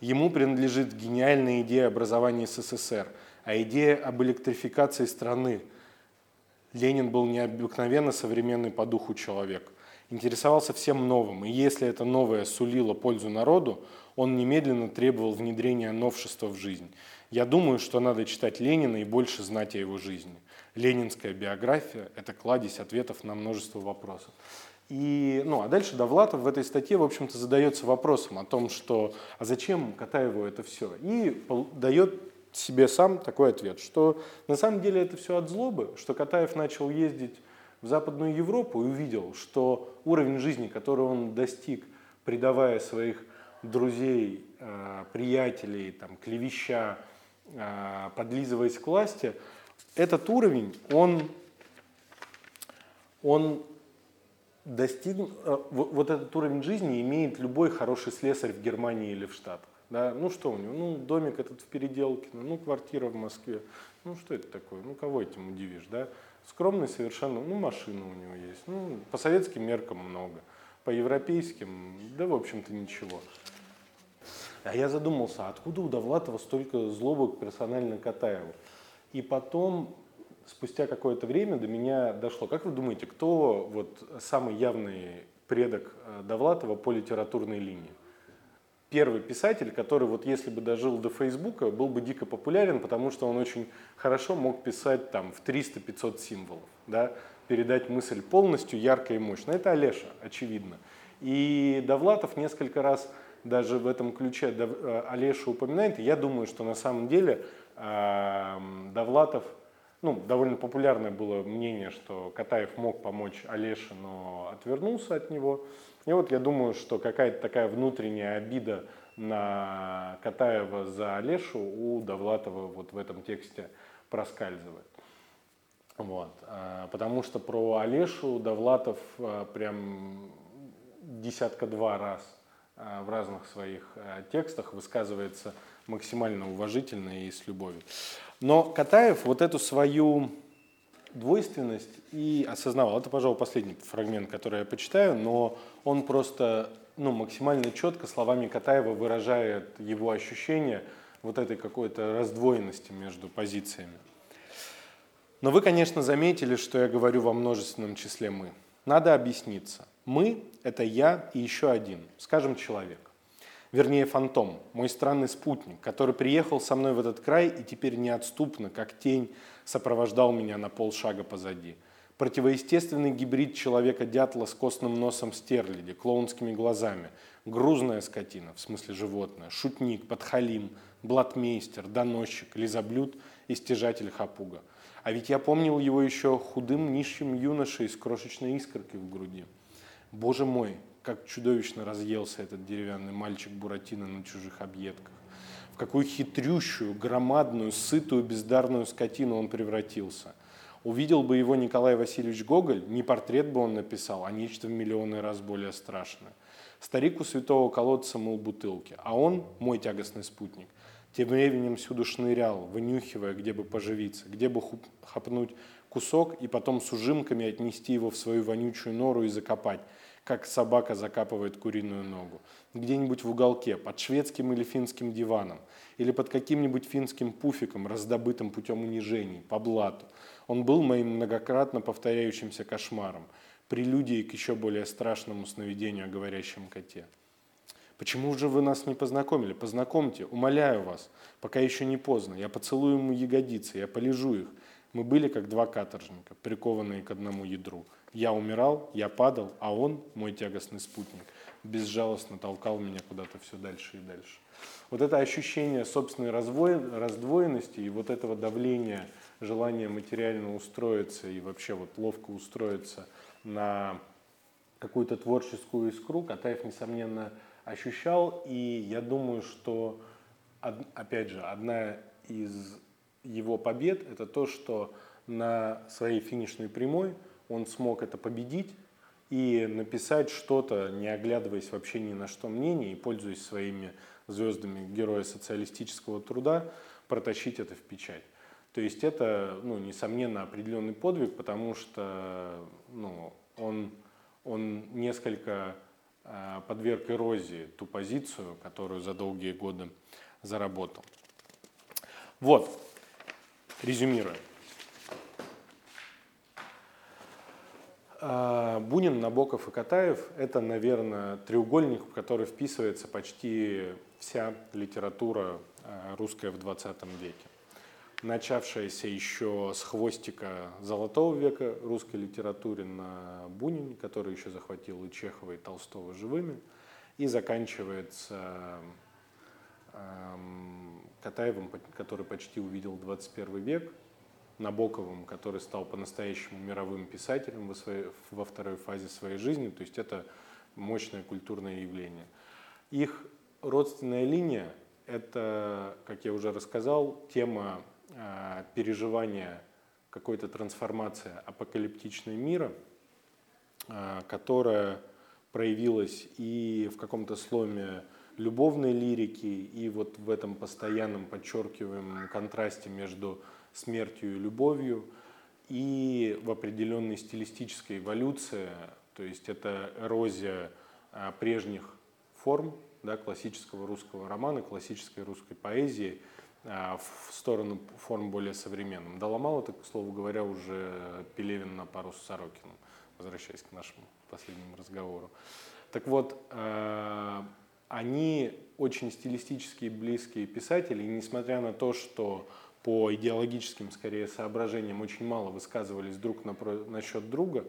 Ему принадлежит гениальная идея образования СССР. а идея об электрификации страны. Ленин был необыкновенно современный по духу человек. Интересовался всем новым, и если это новое сулило пользу народу, он немедленно требовал внедрения новшества в жизнь. Я думаю, что надо читать Ленина и больше знать о его жизни. Ленинская биография – это кладезь ответов на множество вопросов. И, ну, а дальше Довлатов в этой статье, в общем-то, задается вопросом о том, что а зачем Катаеву это все? И дает себе сам такой ответ, что на самом деле это все от злобы, что Катаев начал ездить в Западную Европу и увидел, что уровень жизни, который он достиг, предавая своих друзей, э, приятелей, там, клевеща, э, подлизываясь к власти, этот уровень, он, он достиг, э, вот этот уровень жизни имеет любой хороший слесарь в Германии или в Штатах. Да? Ну что у него? Ну домик этот в Переделкино, ну квартира в Москве. Ну что это такое? Ну кого этим удивишь? Да? Скромный совершенно, ну машина у него есть. Ну по советским меркам много, по европейским, да в общем-то ничего. А я задумался, откуда у Довлатова столько злобы персонально Катаеву? И потом спустя какое-то время до меня дошло. Как вы думаете, кто вот самый явный предок э, Довлатова по литературной линии? Первый писатель, который вот если бы дожил до Фейсбука, был бы дико популярен, потому что он очень хорошо мог писать там в 300-500 символов, да, передать мысль полностью, ярко и мощно. Это Олеша, очевидно. И Довлатов несколько раз даже в этом ключе э, Олеша упоминает, я думаю, что на самом деле Довлатов – ну, довольно популярное было мнение, что Катаев мог помочь Олеше, но отвернулся от него. И вот я думаю, что какая-то такая внутренняя обида на Катаева за Олешу у Довлатова вот в этом тексте проскальзывает. Вот. А, потому что про Олешу Довлатов а, прям десятка-два раз а, в разных своих текстах высказывается максимально уважительно и с любовью. Но Катаев вот эту свою двойственность и осознавал. Это, пожалуй, последний фрагмент, который я почитаю, но он просто ну, максимально четко словами Катаева выражает его ощущение вот этой какой-то раздвоенности между позициями. Но вы, конечно, заметили, что я говорю во множественном числе «мы». Надо объясниться. «Мы» — это я и еще один, скажем, человек вернее фантом, мой странный спутник, который приехал со мной в этот край и теперь неотступно, как тень, сопровождал меня на полшага позади. Противоестественный гибрид человека-дятла с костным носом стерляди, клоунскими глазами, грузная скотина, в смысле животное, шутник, подхалим, блатмейстер, доносчик, лизоблюд и стяжатель хапуга. А ведь я помнил его еще худым нищим юношей с крошечной искоркой в груди. Боже мой, как чудовищно разъелся этот деревянный мальчик Буратино на чужих объедках. В какую хитрющую, громадную, сытую, бездарную скотину он превратился. Увидел бы его Николай Васильевич Гоголь, не портрет бы он написал, а нечто в миллионы раз более страшное. Старик у святого колодца мыл бутылки, а он, мой тягостный спутник, тем временем всюду шнырял, вынюхивая, где бы поживиться, где бы хапнуть кусок и потом с ужимками отнести его в свою вонючую нору и закопать, как собака закапывает куриную ногу. Где-нибудь в уголке, под шведским или финским диваном, или под каким-нибудь финским пуфиком, раздобытым путем унижений, по блату. Он был моим многократно повторяющимся кошмаром, прелюдией к еще более страшному сновидению о говорящем коте. Почему же вы нас не познакомили? Познакомьте, умоляю вас, пока еще не поздно. Я поцелую ему ягодицы, я полежу их. Мы были как два каторжника, прикованные к одному ядру. Я умирал, я падал, а он, мой тягостный спутник, безжалостно толкал меня куда-то все дальше и дальше. Вот это ощущение собственной раздвоенности и вот этого давления, желания материально устроиться и вообще вот ловко устроиться на какую-то творческую искру Катаев, несомненно, ощущал. И я думаю, что, опять же, одна из его побед – это то, что на своей финишной прямой – он смог это победить и написать что-то, не оглядываясь вообще ни на что мнение и пользуясь своими звездами героя социалистического труда, протащить это в печать. То есть это, ну, несомненно, определенный подвиг, потому что ну, он, он несколько э, подверг эрозии ту позицию, которую за долгие годы заработал. Вот. резюмируя. Бунин, Набоков и Катаев – это, наверное, треугольник, в который вписывается почти вся литература а, русская в 20 веке. Начавшаяся еще с хвостика золотого века русской литературе на Бунине, который еще захватил и Чехова, и Толстого живыми, и заканчивается Катаевым, который почти увидел 21 век, Набоковым, который стал по-настоящему мировым писателем во, своей, во второй фазе своей жизни. То есть это мощное культурное явление. Их родственная линия – это, как я уже рассказал, тема э, переживания какой-то трансформации апокалиптичной мира, э, которая проявилась и в каком-то сломе любовной лирики, и вот в этом постоянном подчеркиваемом контрасте между смертью и любовью, и в определенной стилистической эволюции, то есть это эрозия а, прежних форм да, классического русского романа, классической русской поэзии а, в сторону форм более современным. Доломал это, к слову говоря, уже Пелевин на пару с Сорокиным, возвращаясь к нашему последнему разговору. Так вот, а, они очень стилистически близкие писатели, и несмотря на то, что по идеологическим, скорее, соображениям очень мало высказывались друг насчет друга,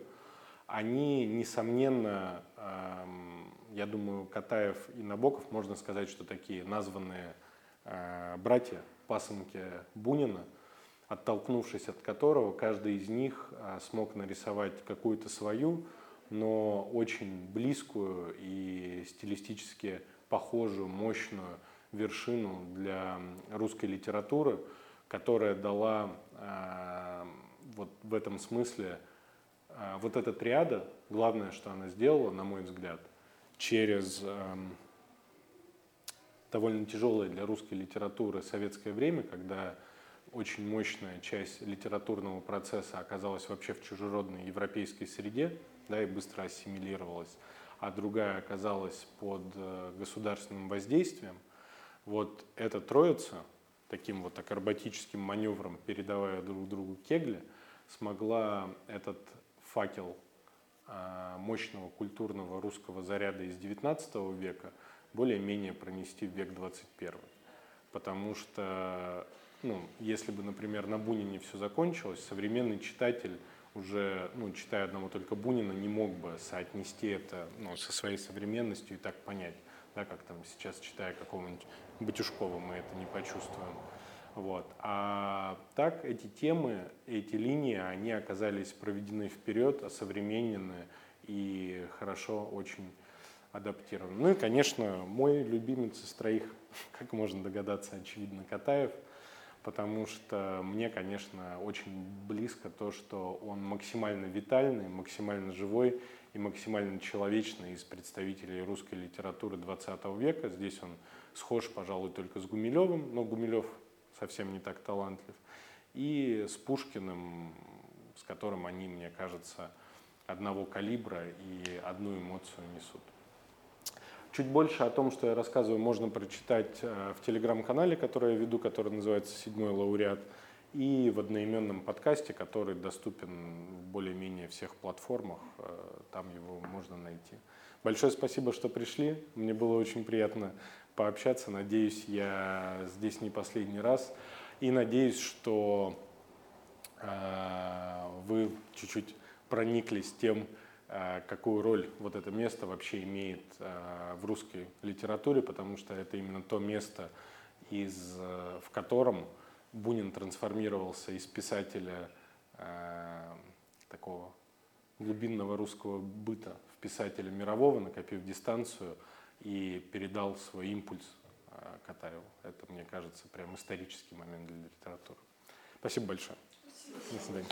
они, несомненно, эм, я думаю, Катаев и Набоков, можно сказать, что такие названные э, братья, пасынки Бунина, оттолкнувшись от которого каждый из них э, смог нарисовать какую-то свою, но очень близкую и стилистически похожую, мощную вершину для русской литературы – которая дала э, вот в этом смысле э, вот эта триада, главное, что она сделала, на мой взгляд, через э, довольно тяжелое для русской литературы советское время, когда очень мощная часть литературного процесса оказалась вообще в чужеродной европейской среде, да, и быстро ассимилировалась, а другая оказалась под государственным воздействием. Вот эта троица, таким вот акробатическим маневром, передавая друг другу кегли, смогла этот факел а, мощного культурного русского заряда из XIX века более-менее пронести в век 21. Потому что, ну, если бы, например, на Бунине все закончилось, современный читатель уже, ну, читая одного только Бунина, не мог бы соотнести это ну, со своей современностью и так понять, да, как там сейчас, читая какого-нибудь Батюшкова, мы это не почувствуем. Вот. А так эти темы, эти линии, они оказались проведены вперед, осовременены и хорошо очень адаптированы. Ну и, конечно, мой любимец из троих, как можно догадаться, очевидно, Катаев, потому что мне, конечно, очень близко то, что он максимально витальный, максимально живой и максимально человечный из представителей русской литературы 20 века. Здесь он схож, пожалуй, только с Гумилевым, но Гумилев совсем не так талантлив, и с Пушкиным, с которым они, мне кажется, одного калибра и одну эмоцию несут. Чуть больше о том, что я рассказываю, можно прочитать э, в телеграм-канале, который я веду, который называется «Седьмой лауреат», и в одноименном подкасте, который доступен в более-менее всех платформах, э, там его можно найти. Большое спасибо, что пришли. Мне было очень приятно пообщаться. Надеюсь, я здесь не последний раз. И надеюсь, что э, вы чуть-чуть прониклись тем, э, какую роль вот это место вообще имеет в русской литературе, потому что это именно то место, из, в котором Бунин трансформировался из писателя э, такого глубинного русского быта в писателя мирового, накопив дистанцию – и передал свой импульс а, Катаеву. Это, мне кажется, прям исторический момент для литературы. Спасибо большое. Спасибо. До свидания.